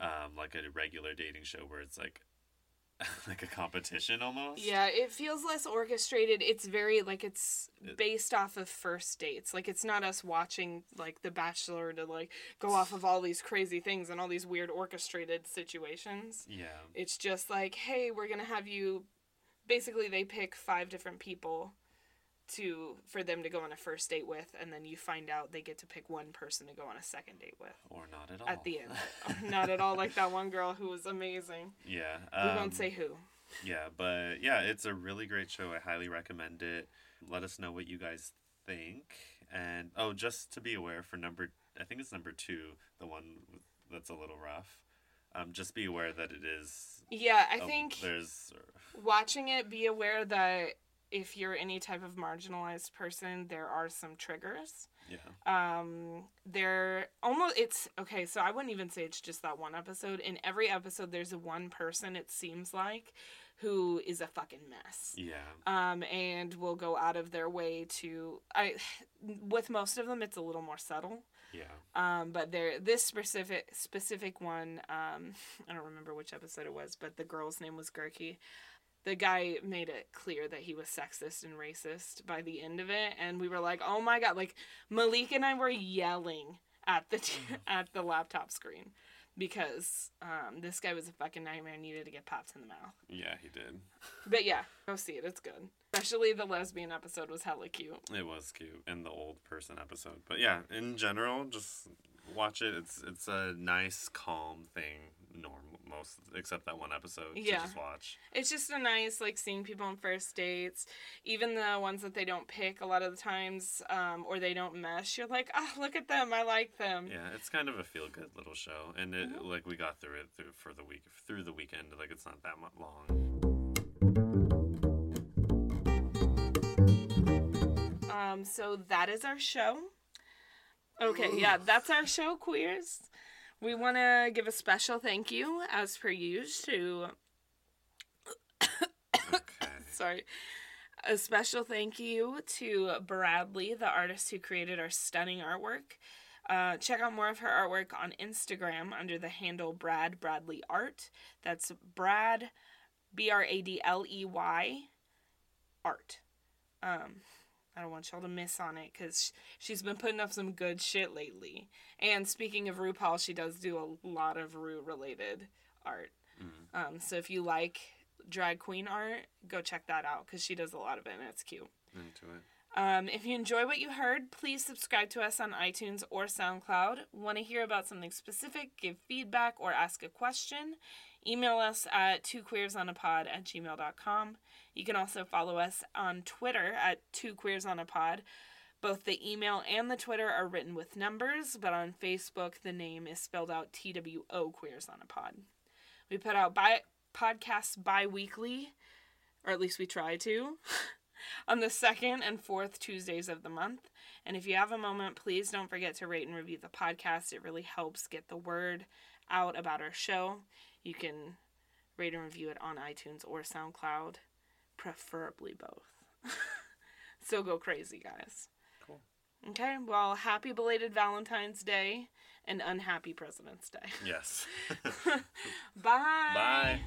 um like a regular dating show where it's like *laughs* like a competition almost. Yeah, it feels less orchestrated. It's very like it's based off of first dates. Like it's not us watching like The Bachelor to like go off of all these crazy things and all these weird orchestrated situations. Yeah. It's just like, hey, we're gonna have you. Basically, they pick five different people to for them to go on a first date with, and then you find out they get to pick one person to go on a second date with Or not at all. at the end. *laughs* *laughs* not at all like that one girl who was amazing. yeah. we um, won't say who. Yeah, but yeah, it's a really great show. I highly recommend it. Let us know what you guys think. And oh, just to be aware for number, I think it's number two, the one that's a little rough. Um, just be aware that it is. Yeah, I oh, think there's. watching it, be aware that if you're any type of marginalized person, there are some triggers. Yeah. Um, they're almost it's okay. So I wouldn't even say it's just that one episode. In every episode, there's a one person it seems like who is a fucking mess. Yeah. Um, and will go out of their way to I. With most of them, it's a little more subtle. Yeah. Um, but there, this specific specific one, um, *laughs* I don't remember which episode it was, but the girl's name was Gurki. The guy made it clear that he was sexist and racist by the end of it, and we were like, "Oh my god!" Like Malik and I were yelling at the t- *laughs* at the laptop screen because um, this guy was a fucking nightmare. and Needed to get popped in the mouth. Yeah, he did. But yeah, go see it. It's good. Especially the lesbian episode was hella cute. It was cute, and the old person episode. But yeah, in general, just watch it. It's it's a nice, calm thing. Normal, most except that one episode. Yeah. To just watch. It's just a nice like seeing people on first dates, even the ones that they don't pick a lot of the times, um, or they don't mesh. You're like, oh, look at them, I like them. Yeah, it's kind of a feel good little show, and it Mm-hmm. like we got through it through for the week through the weekend. Like it's not that much long. Um, so that is our show. Okay, yeah, that's our show, queers. We want to give a special thank you, as per usual, to *coughs* Okay. sorry, a special thank you to Bradley, the artist who created our stunning artwork. Uh, check out more of her artwork on Instagram under the handle Brad Bradley Art. That's Brad, B R A D L E Y, art. Um, I don't want y'all to miss on it because she's been putting up some good shit lately. And speaking of RuPaul, she does do a lot of Ru related art. Mhm. Um, so if you like drag queen art, go check that out because she does a lot of it and it's cute. Into it. Um, if you enjoy what you heard, please subscribe to us on iTunes or SoundCloud. Want to hear about something specific, give feedback, or ask a question? Email us at twoqueersonapod at gmail.com. You can also follow us on Twitter at twoqueersonapod. Both the email and the Twitter are written with numbers, but on Facebook the name is spelled out T W O Queers on a Pod. We put out bi- podcasts bi weekly, or at least we try to, *laughs* on the second and fourth Tuesdays of the month. And if you have a moment, please don't forget to rate and review the podcast. It really helps get the word out about our show. You can rate and review it on iTunes or SoundCloud, preferably both. *laughs* so go crazy, guys. Cool. Okay, well, happy belated Valentine's Day and unhappy President's Day. Yes. *laughs* Bye. Bye.